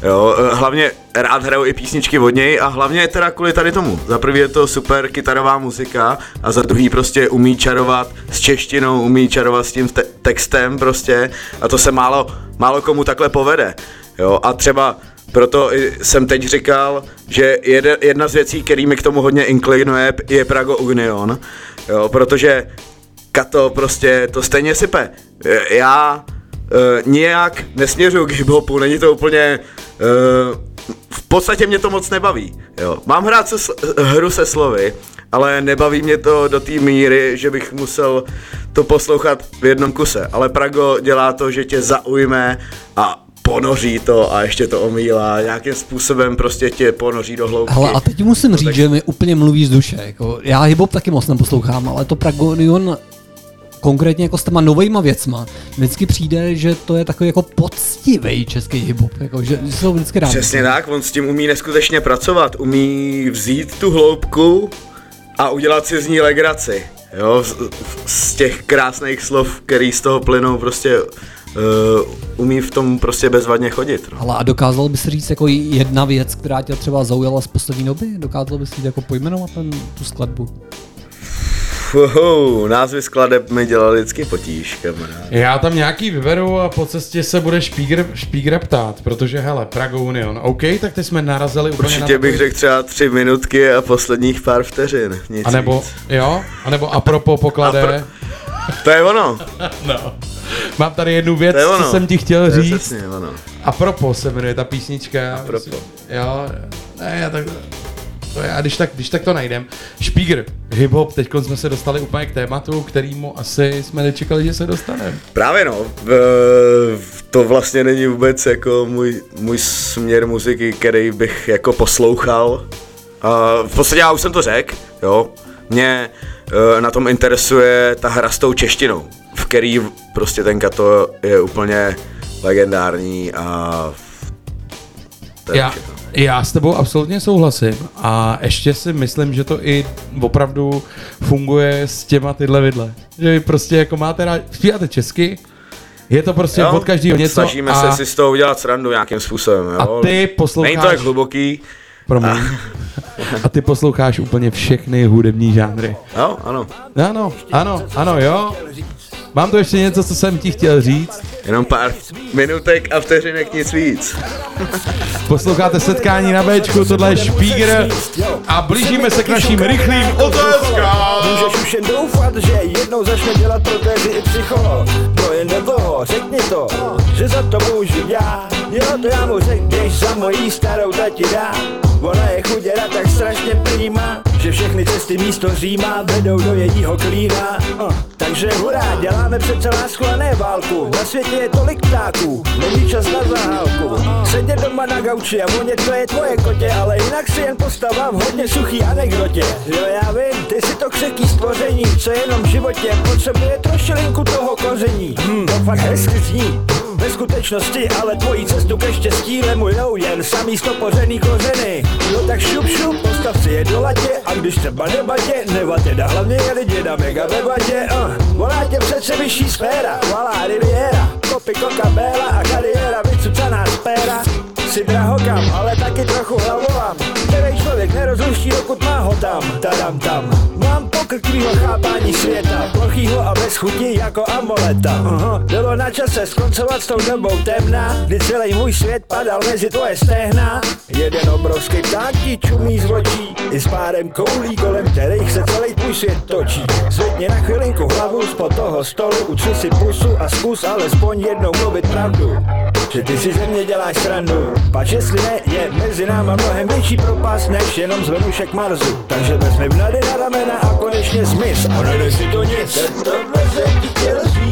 Speaker 4: Jo, eh, hlavně rád hraju i písničky od něj a hlavně teda kvůli tady tomu. Za prvý je to super kytarová muzika a za druhý prostě umí čarovat s češtinou, umí čarovat s tím te- textem prostě a to se málo, málo komu takhle povede. Jo, a třeba proto jsem teď říkal, že jedna z věcí, který mi k tomu hodně inklinuje, je Prago Union, jo, protože Kato prostě to stejně sype. Já nijak nesměřuju k hiphopu, není to úplně... Uh, v podstatě mě to moc nebaví. Jo. Mám hrát se, hru se slovy, ale nebaví mě to do té míry, že bych musel to poslouchat v jednom kuse. Ale Prago dělá to, že tě zaujme a ponoří to a ještě to omílá, nějakým způsobem prostě tě ponoří do hloubky.
Speaker 3: Hele, a teď musím říct, že mi úplně mluví z duše. Jako, já hip taky moc neposlouchám, ale to Pragonion konkrétně jako s těma novejma věcma, vždycky přijde, že to je takový jako poctivý český hip jako, že, jsou vždycky rádi.
Speaker 4: Přesně tak, on s tím umí neskutečně pracovat, umí vzít tu hloubku a udělat si z ní legraci. Jo, z, z těch krásných slov, který z toho plynou, prostě umí v tom prostě bezvadně chodit. No.
Speaker 3: Ale a dokázal bys říct jako jedna věc, která tě třeba zaujala z poslední doby? Dokázal bys říct jako pojmenovat ten, tu skladbu?
Speaker 4: Fuhu, názvy skladeb mi dělali vždycky potíž, kamarád.
Speaker 2: Já tam nějaký vyberu a po cestě se bude špígr, špígr ptát, protože hele, Prago Union, OK, tak teď jsme narazili úplně
Speaker 4: Určitě
Speaker 2: na...
Speaker 4: bych řekl třeba tři minutky a posledních pár vteřin, nic
Speaker 2: A nebo,
Speaker 4: víc.
Speaker 2: jo, a nebo apropo poklade.
Speaker 4: A pro- To je ono.
Speaker 2: no. Mám tady jednu věc,
Speaker 4: je
Speaker 2: co jsem ti chtěl
Speaker 4: To je
Speaker 2: říct.
Speaker 4: přesně ono.
Speaker 2: A propos se jmenuje ta písnička.
Speaker 4: Apropo.
Speaker 2: Jo, ne, já tak... To je, a když tak, když tak to najdem. Špígr, hip-hop, teď jsme se dostali úplně k tématu, kterýmu asi jsme nečekali, že se dostaneme.
Speaker 4: Právě no, to vlastně není vůbec jako můj, můj směr muziky, který bych jako poslouchal. A v podstatě já už jsem to řekl, jo. Mě na tom interesuje ta hra s tou češtinou, v který prostě ten Kato je úplně legendární a
Speaker 2: Já, já s tebou absolutně souhlasím a ještě si myslím, že to i opravdu funguje s těma tyhle vidle. Že vy prostě jako máte rád, zpíváte česky, je to prostě
Speaker 4: Jo,
Speaker 2: od každého něco
Speaker 4: Snažíme
Speaker 2: a,
Speaker 4: se si z toho udělat srandu nějakým způsobem, jo.
Speaker 2: A ty posloucháš-
Speaker 4: Není to tak hluboký.
Speaker 2: Promiň. a ty posloucháš úplně všechny hudební žánry.
Speaker 4: Jo, ano.
Speaker 2: Ano, ano, ano, jo. Mám tu ještě něco, co jsem ti chtěl říct.
Speaker 4: Jenom pár minutek a vteřinek, nic víc.
Speaker 2: Posloucháte setkání na Bčku, tohle je Špígr a blížíme se k našim rychlým otázkám.
Speaker 17: Můžeš už jen doufat, že jednou začne dělat protézy i psycholog. To do toho, řekni to, že za to můžu já. Jo, to já mu řekneš za mojí starou tati dá. Ona je chuděra tak strašně prýma, že všechny cesty místo Říma vedou do jejího klína. Uh, takže hurá, děláme přece lásku a ne válku. Na světě je tolik ptáků, není čas na zahálku. Sedět doma na gauči a vonět to je tvoje kotě, ale jinak si jen postavám hodně suchý anekdotě. Jo, já vím, ty si to křeký stvoření, co jenom v životě potřebuje trošilinku toho koření. Hmm, to fakt hezky zní. Ve skutečnosti ale tvojí cestu ke štěstí lemujou jen samý stopořený kořeny. No tak šup šup, postav si je do latě a když třeba debatě, neva teda hlavně je lidi na mega debatě. Uh, volá tě přece vyšší sféra, volá Riviera, kopy kokabéla a kariéra vycucaná z péra. Si drahokam, ale taky trochu hlavolam Který člověk nerozluští, dokud má ho tam Tadam tam Mám pokrklýho chápání světa Plochýho a bez chuti jako amoleta Aha. Bylo na čase skoncovat s tou dobou temna Kdy celý můj svět padal mezi tvoje stehna. Jeden obrovský pták ti čumí z očí I s párem koulí, kolem kterých se celý tvůj svět točí. Zvedni na chvilinku hlavu spod toho stolu Utři si pusu a zkus alespoň jednou mluvit pravdu. Že ty si ze mě děláš srandu Pač jestli ne, je mezi náma mnohem větší propast Než jenom zvenušek Marsu. Takže vezmi mnady na ramena a konečně zmiz A nedej si to nic jsem ti chtěl říct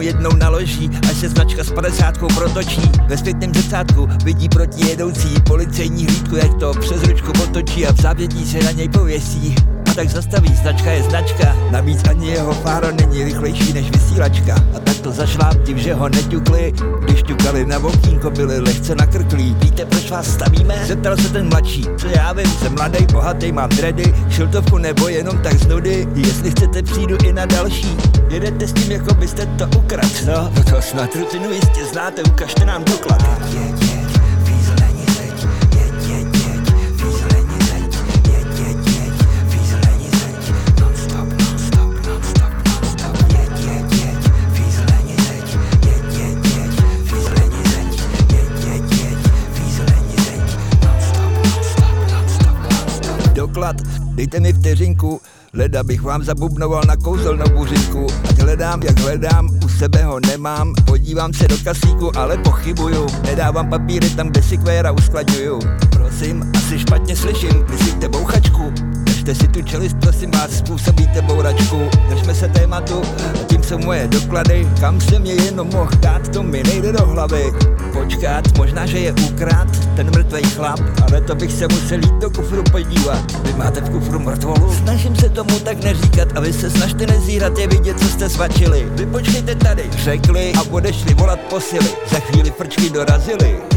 Speaker 18: jednou naloží Až se značka s 50 protočí Ve zpětném zrcátku vidí proti jedoucí Policejní hlídku, jak to přes ručku otočí A v závětí se na něj pověsí. A tak zastaví, značka je značka. Navíc ani jeho fáro není rychlejší než vysílačka. A tak to zašláptím, že ho neťukli. Když ťukali na okýnko, byli lehce nakrklí. Víte, proč vás stavíme? Zeptal se ten mladší. Co já vím, jsem mladý, bohatý, mám dready. Šiltovku nebo jenom tak z nudy? Jestli chcete, přijdu i na další Jedete s tím, jako byste to ukrad, no? To snad? Rutinu jistě znáte, ukažte nám doklad. Doklad, dejte mi vteřinku, Leda bych vám zabubnoval na kouzelnou buřinku Ať hledám, jak hledám, u sebe ho nemám. Podívám se do kasíku, ale pochybuju. Nedávám papíry tam, kde si kvéra uskladňuju. Prosím, asi špatně slyším, myslíte bouchačku? Držte si tu čelist, prosím vás, způsobíte bouračku Držme se tématu, tím jsou moje doklady. Kam jsem je jenom mohl dát, to mi nejde do hlavy. Počkat, možná, že je ukrát ten mrtvej chlap Ale to bych se musel jít do kufru podívat. Vy máte v kufru mrtvolu? Snažím se tomu tak neříkat a vy se snažte nezírat je vidět, co jste svačili. Vy počkejte tady, řekli a odešli volat posily. Za chvíli frčky dorazily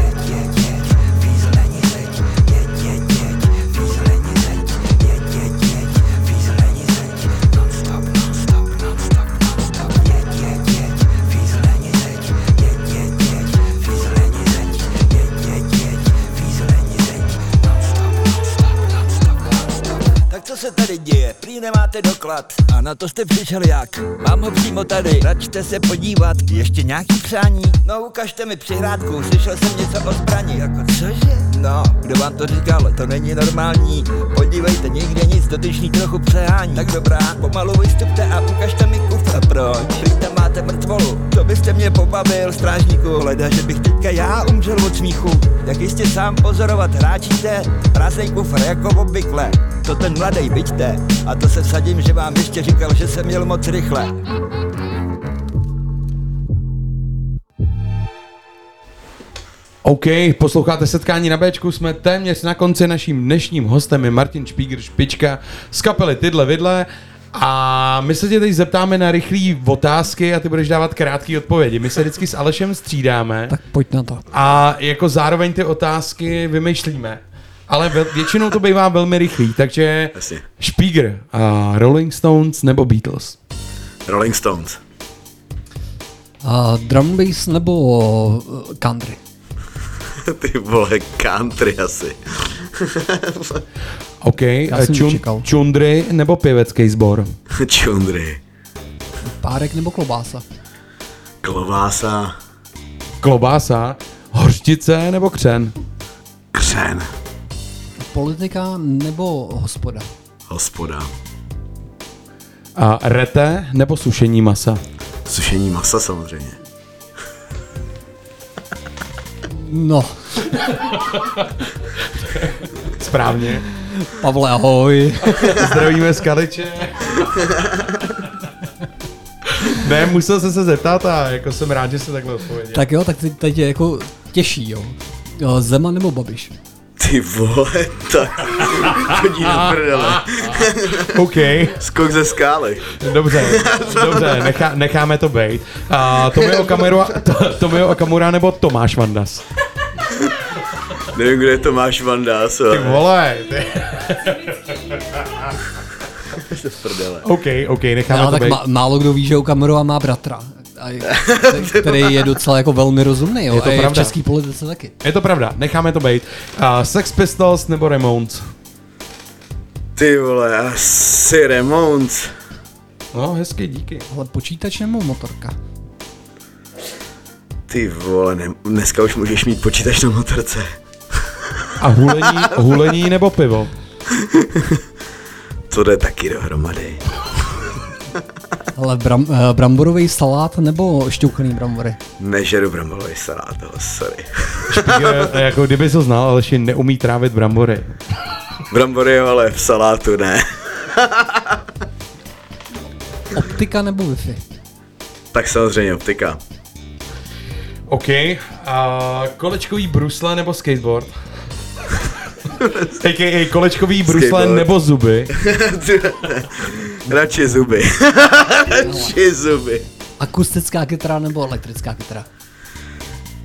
Speaker 18: Nemáte doklad. A na to jste přišel jak? Mám ho přímo tady. Račte se podívat. Ještě nějaký přání? No ukažte mi přihrádku. Slyšel jsem něco o zbraní. Jako cože? No, kdo vám to říkal? To není normální. Podívejte, nikde nic, dotyčný trochu přehání. Tak dobrá, pomalu vystupte a ukažte mi kufr. Proč? Prý tam máte mrtvolu. To byste mě pobavil, strážníku. Hleda, že bych teďka já umřel od smíchu. Jak jistě sám pozorovat hráčíte, prázdnej kufr jako obvykle. To ten mladej, byďte. A to se vsadím, že vám ještě říkal, že jsem měl moc rychle.
Speaker 2: OK, posloucháte setkání na Bčku, jsme téměř na konci, naším dnešním hostem je Martin Špígr Špička z kapely Tydle Vidle a my se tě teď zeptáme na rychlé otázky a ty budeš dávat krátké odpovědi. My se vždycky s Alešem střídáme.
Speaker 3: Tak pojď na to.
Speaker 2: A jako zároveň ty otázky vymýšlíme. Ale většinou to bývá velmi rychlý, takže
Speaker 4: Jasně.
Speaker 2: Špígr, a Rolling Stones nebo Beatles?
Speaker 4: Rolling Stones.
Speaker 3: Uh, drum bass nebo uh, country?
Speaker 4: Ty vole, country asi.
Speaker 2: OK,
Speaker 3: Já
Speaker 2: a
Speaker 3: jsem
Speaker 2: čun,
Speaker 3: čekal.
Speaker 2: čundry nebo pěvecký sbor?
Speaker 4: Čundry.
Speaker 3: Párek nebo klobása?
Speaker 4: Klovása.
Speaker 2: Klobása, hořčice nebo křen?
Speaker 4: Křen.
Speaker 3: Politika nebo hospoda?
Speaker 4: Hospoda.
Speaker 2: A rete nebo sušení masa?
Speaker 4: Sušení masa samozřejmě.
Speaker 3: No.
Speaker 2: Správně.
Speaker 3: Pavle, ahoj.
Speaker 2: Zdravíme z Kaliče. ne, musel jsem se zeptat a jako jsem rád, že se takhle odpověděl.
Speaker 3: Tak jo, tak teď, teď je jako těžší, jo. Jo, Zeman nebo Babiš?
Speaker 4: Ty vole, tak chodí do prdele.
Speaker 2: OK.
Speaker 4: Skok ze skály.
Speaker 2: Dobře, dobře, nechá, necháme to být. A Tomio Okamura, to, Tomio Okamura nebo Tomáš Vandas?
Speaker 4: Nevím, kde to máš Vandás.
Speaker 2: Ty vole, ty.
Speaker 4: Se v prdele.
Speaker 2: OK, OK, necháme
Speaker 3: No,
Speaker 2: to
Speaker 3: tak
Speaker 2: být.
Speaker 3: má, málo kdo ví, že u Kamerova má bratra, a je- který je docela jako velmi rozumný, jo.
Speaker 2: Je to
Speaker 3: a je v
Speaker 2: pravda.
Speaker 3: české politice taky.
Speaker 2: Je to pravda, necháme to být. A Sex Pistols nebo Ramones?
Speaker 4: Ty vole, asi Ramones.
Speaker 2: No, hezky, díky.
Speaker 3: Ale počítač nebo motorka?
Speaker 4: Ty vole, ne, dneska už můžeš mít počítač na motorce.
Speaker 2: A hulení, hulení nebo pivo?
Speaker 4: To jde taky dohromady.
Speaker 3: Ale bram, uh, bramborový salát nebo šťouchaný brambory?
Speaker 4: Nežeru bramborový salát, ale sorry.
Speaker 2: Špígr, jako kdyby to znal, ale ještě neumí trávit brambory.
Speaker 4: Brambory jo, ale v salátu ne.
Speaker 3: Optika nebo Wi-Fi?
Speaker 4: tak samozřejmě optika.
Speaker 2: OK. A kolečkový brusle nebo skateboard? A.k.a. kolečkový brusle
Speaker 4: Skateboard.
Speaker 2: nebo zuby?
Speaker 4: Radši zuby. Radši zuby.
Speaker 3: Akustická kytara nebo elektrická kytara?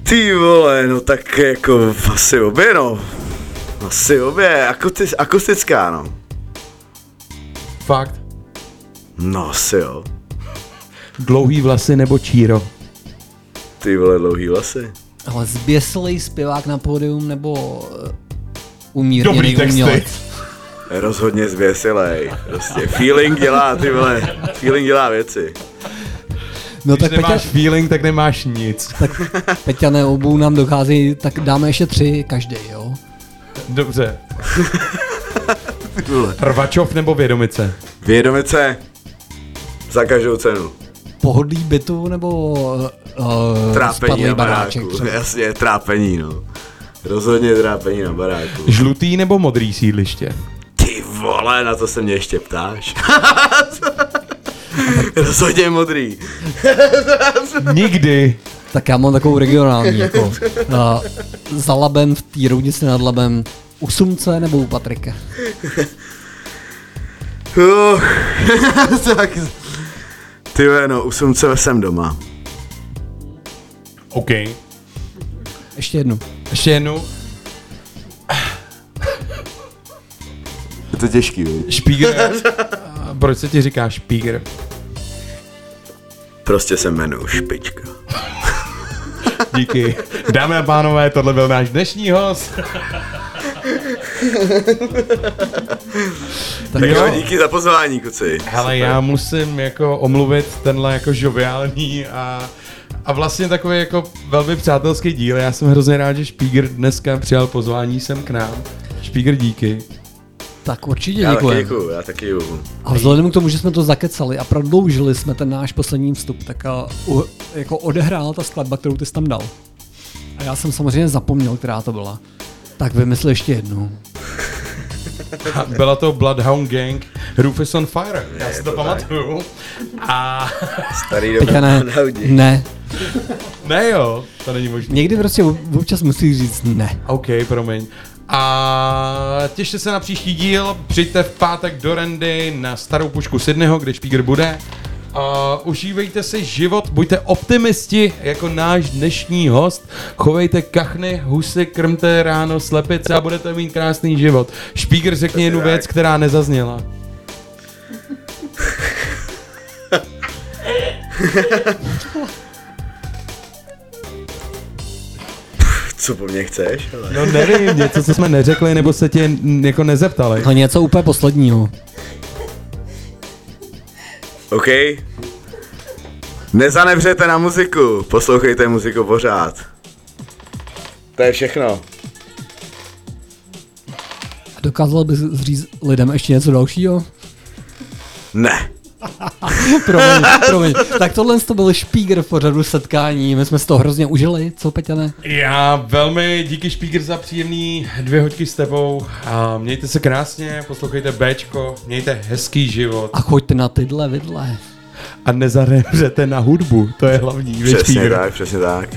Speaker 4: Ty vole, no tak jako asi obě no. Asi obě, Akusti- akustická no.
Speaker 2: Fakt.
Speaker 4: No asi jo.
Speaker 2: Dlouhý vlasy nebo číro?
Speaker 4: Ty vole, dlouhý vlasy.
Speaker 3: Ale zběsilej zpěvák na pódium nebo eh, umírněný
Speaker 4: Dobrý texty.
Speaker 3: umělec?
Speaker 4: Rozhodně zvěsilej. Prostě feeling dělá, ty vole. Feeling dělá věci.
Speaker 3: No
Speaker 2: Když
Speaker 3: tak
Speaker 2: nemáš
Speaker 3: Peťa,
Speaker 2: feeling, tak nemáš nic.
Speaker 3: tak Peťa ne, obou nám dochází, tak dáme ještě tři každý, jo?
Speaker 2: Dobře. Rvačov nebo Vědomice?
Speaker 4: Vědomice. Za každou cenu.
Speaker 3: Pohodlí bytu nebo uh,
Speaker 4: Trápení na
Speaker 3: baráček
Speaker 4: baráku.
Speaker 3: třeba?
Speaker 4: Jasně, trápení no. Rozhodně trápení na baráku.
Speaker 2: Žlutý nebo modrý sídliště?
Speaker 4: Ty vole, na to se mě ještě ptáš. Rozhodně modrý.
Speaker 2: Nikdy.
Speaker 3: Tak já mám takovou regionální, jako uh, za Labem v té roudnici nad Labem, u Sumce nebo u Patrika?
Speaker 4: Uh, tak, ty no, u Sumce jsem doma.
Speaker 2: OK.
Speaker 3: Ještě jednu.
Speaker 2: Ještě jednu.
Speaker 4: Je to těžký, viď?
Speaker 2: Špígr. Proč se ti říká špígr?
Speaker 4: Prostě se jmenuji Špička.
Speaker 2: Díky. Dámy a pánové, tohle byl náš dnešní host.
Speaker 4: Tak jo, díky za pozvání, kuci.
Speaker 2: Hele, já musím jako omluvit tenhle jako žoviální a, a vlastně takový jako velmi přátelský díl. Já jsem hrozně rád, že Špígr dneska přijal pozvání sem k nám. Špígr, díky.
Speaker 3: Tak určitě
Speaker 4: Já taky děkuju, já taky děkuju.
Speaker 3: A vzhledem k tomu, že jsme to zakecali a prodloužili jsme ten náš poslední vstup, tak a, u, jako odehrála ta skladba, kterou ty jsi tam dal. A já jsem samozřejmě zapomněl, která to byla. Tak vymysl ještě jednou.
Speaker 2: Byla to Bloodhound Gang, Rufus on Fire. Já si to pamatuju. A...
Speaker 4: Starý
Speaker 3: Peťa ne, ne.
Speaker 2: Ne jo, to není možné.
Speaker 3: Někdy prostě občas musíš říct ne.
Speaker 2: OK, promiň. A těšte se na příští díl, přijďte v pátek do Randy na starou pušku Sydneyho, kde Špígr bude. A užívejte si život, buďte optimisti jako náš dnešní host. Chovejte kachny, husy, krmte ráno slepice a budete mít krásný život. Špígr řekni jednu věc, která nezazněla.
Speaker 4: Co po mně chceš? Ale...
Speaker 2: No nevím, něco, co jsme neřekli, nebo se tě jako nezeptali.
Speaker 3: No něco úplně posledního.
Speaker 4: OK? Nezanevřete na muziku, poslouchejte muziku pořád. To je všechno.
Speaker 3: A dokázal bys říct lidem ještě něco dalšího?
Speaker 4: Ne.
Speaker 3: promiň, promiň. Tak tohle to byl špígr v pořadu setkání, my jsme si to hrozně užili, co Peťane?
Speaker 2: Já velmi díky Špígr za příjemný dvě hoďky s tebou. A mějte se krásně, poslouchejte Bčko, mějte hezký život.
Speaker 3: A choďte na tyhle vidle.
Speaker 2: A nezaremřete na hudbu, to je hlavní. viď,
Speaker 4: Přesně tak, přesně tak.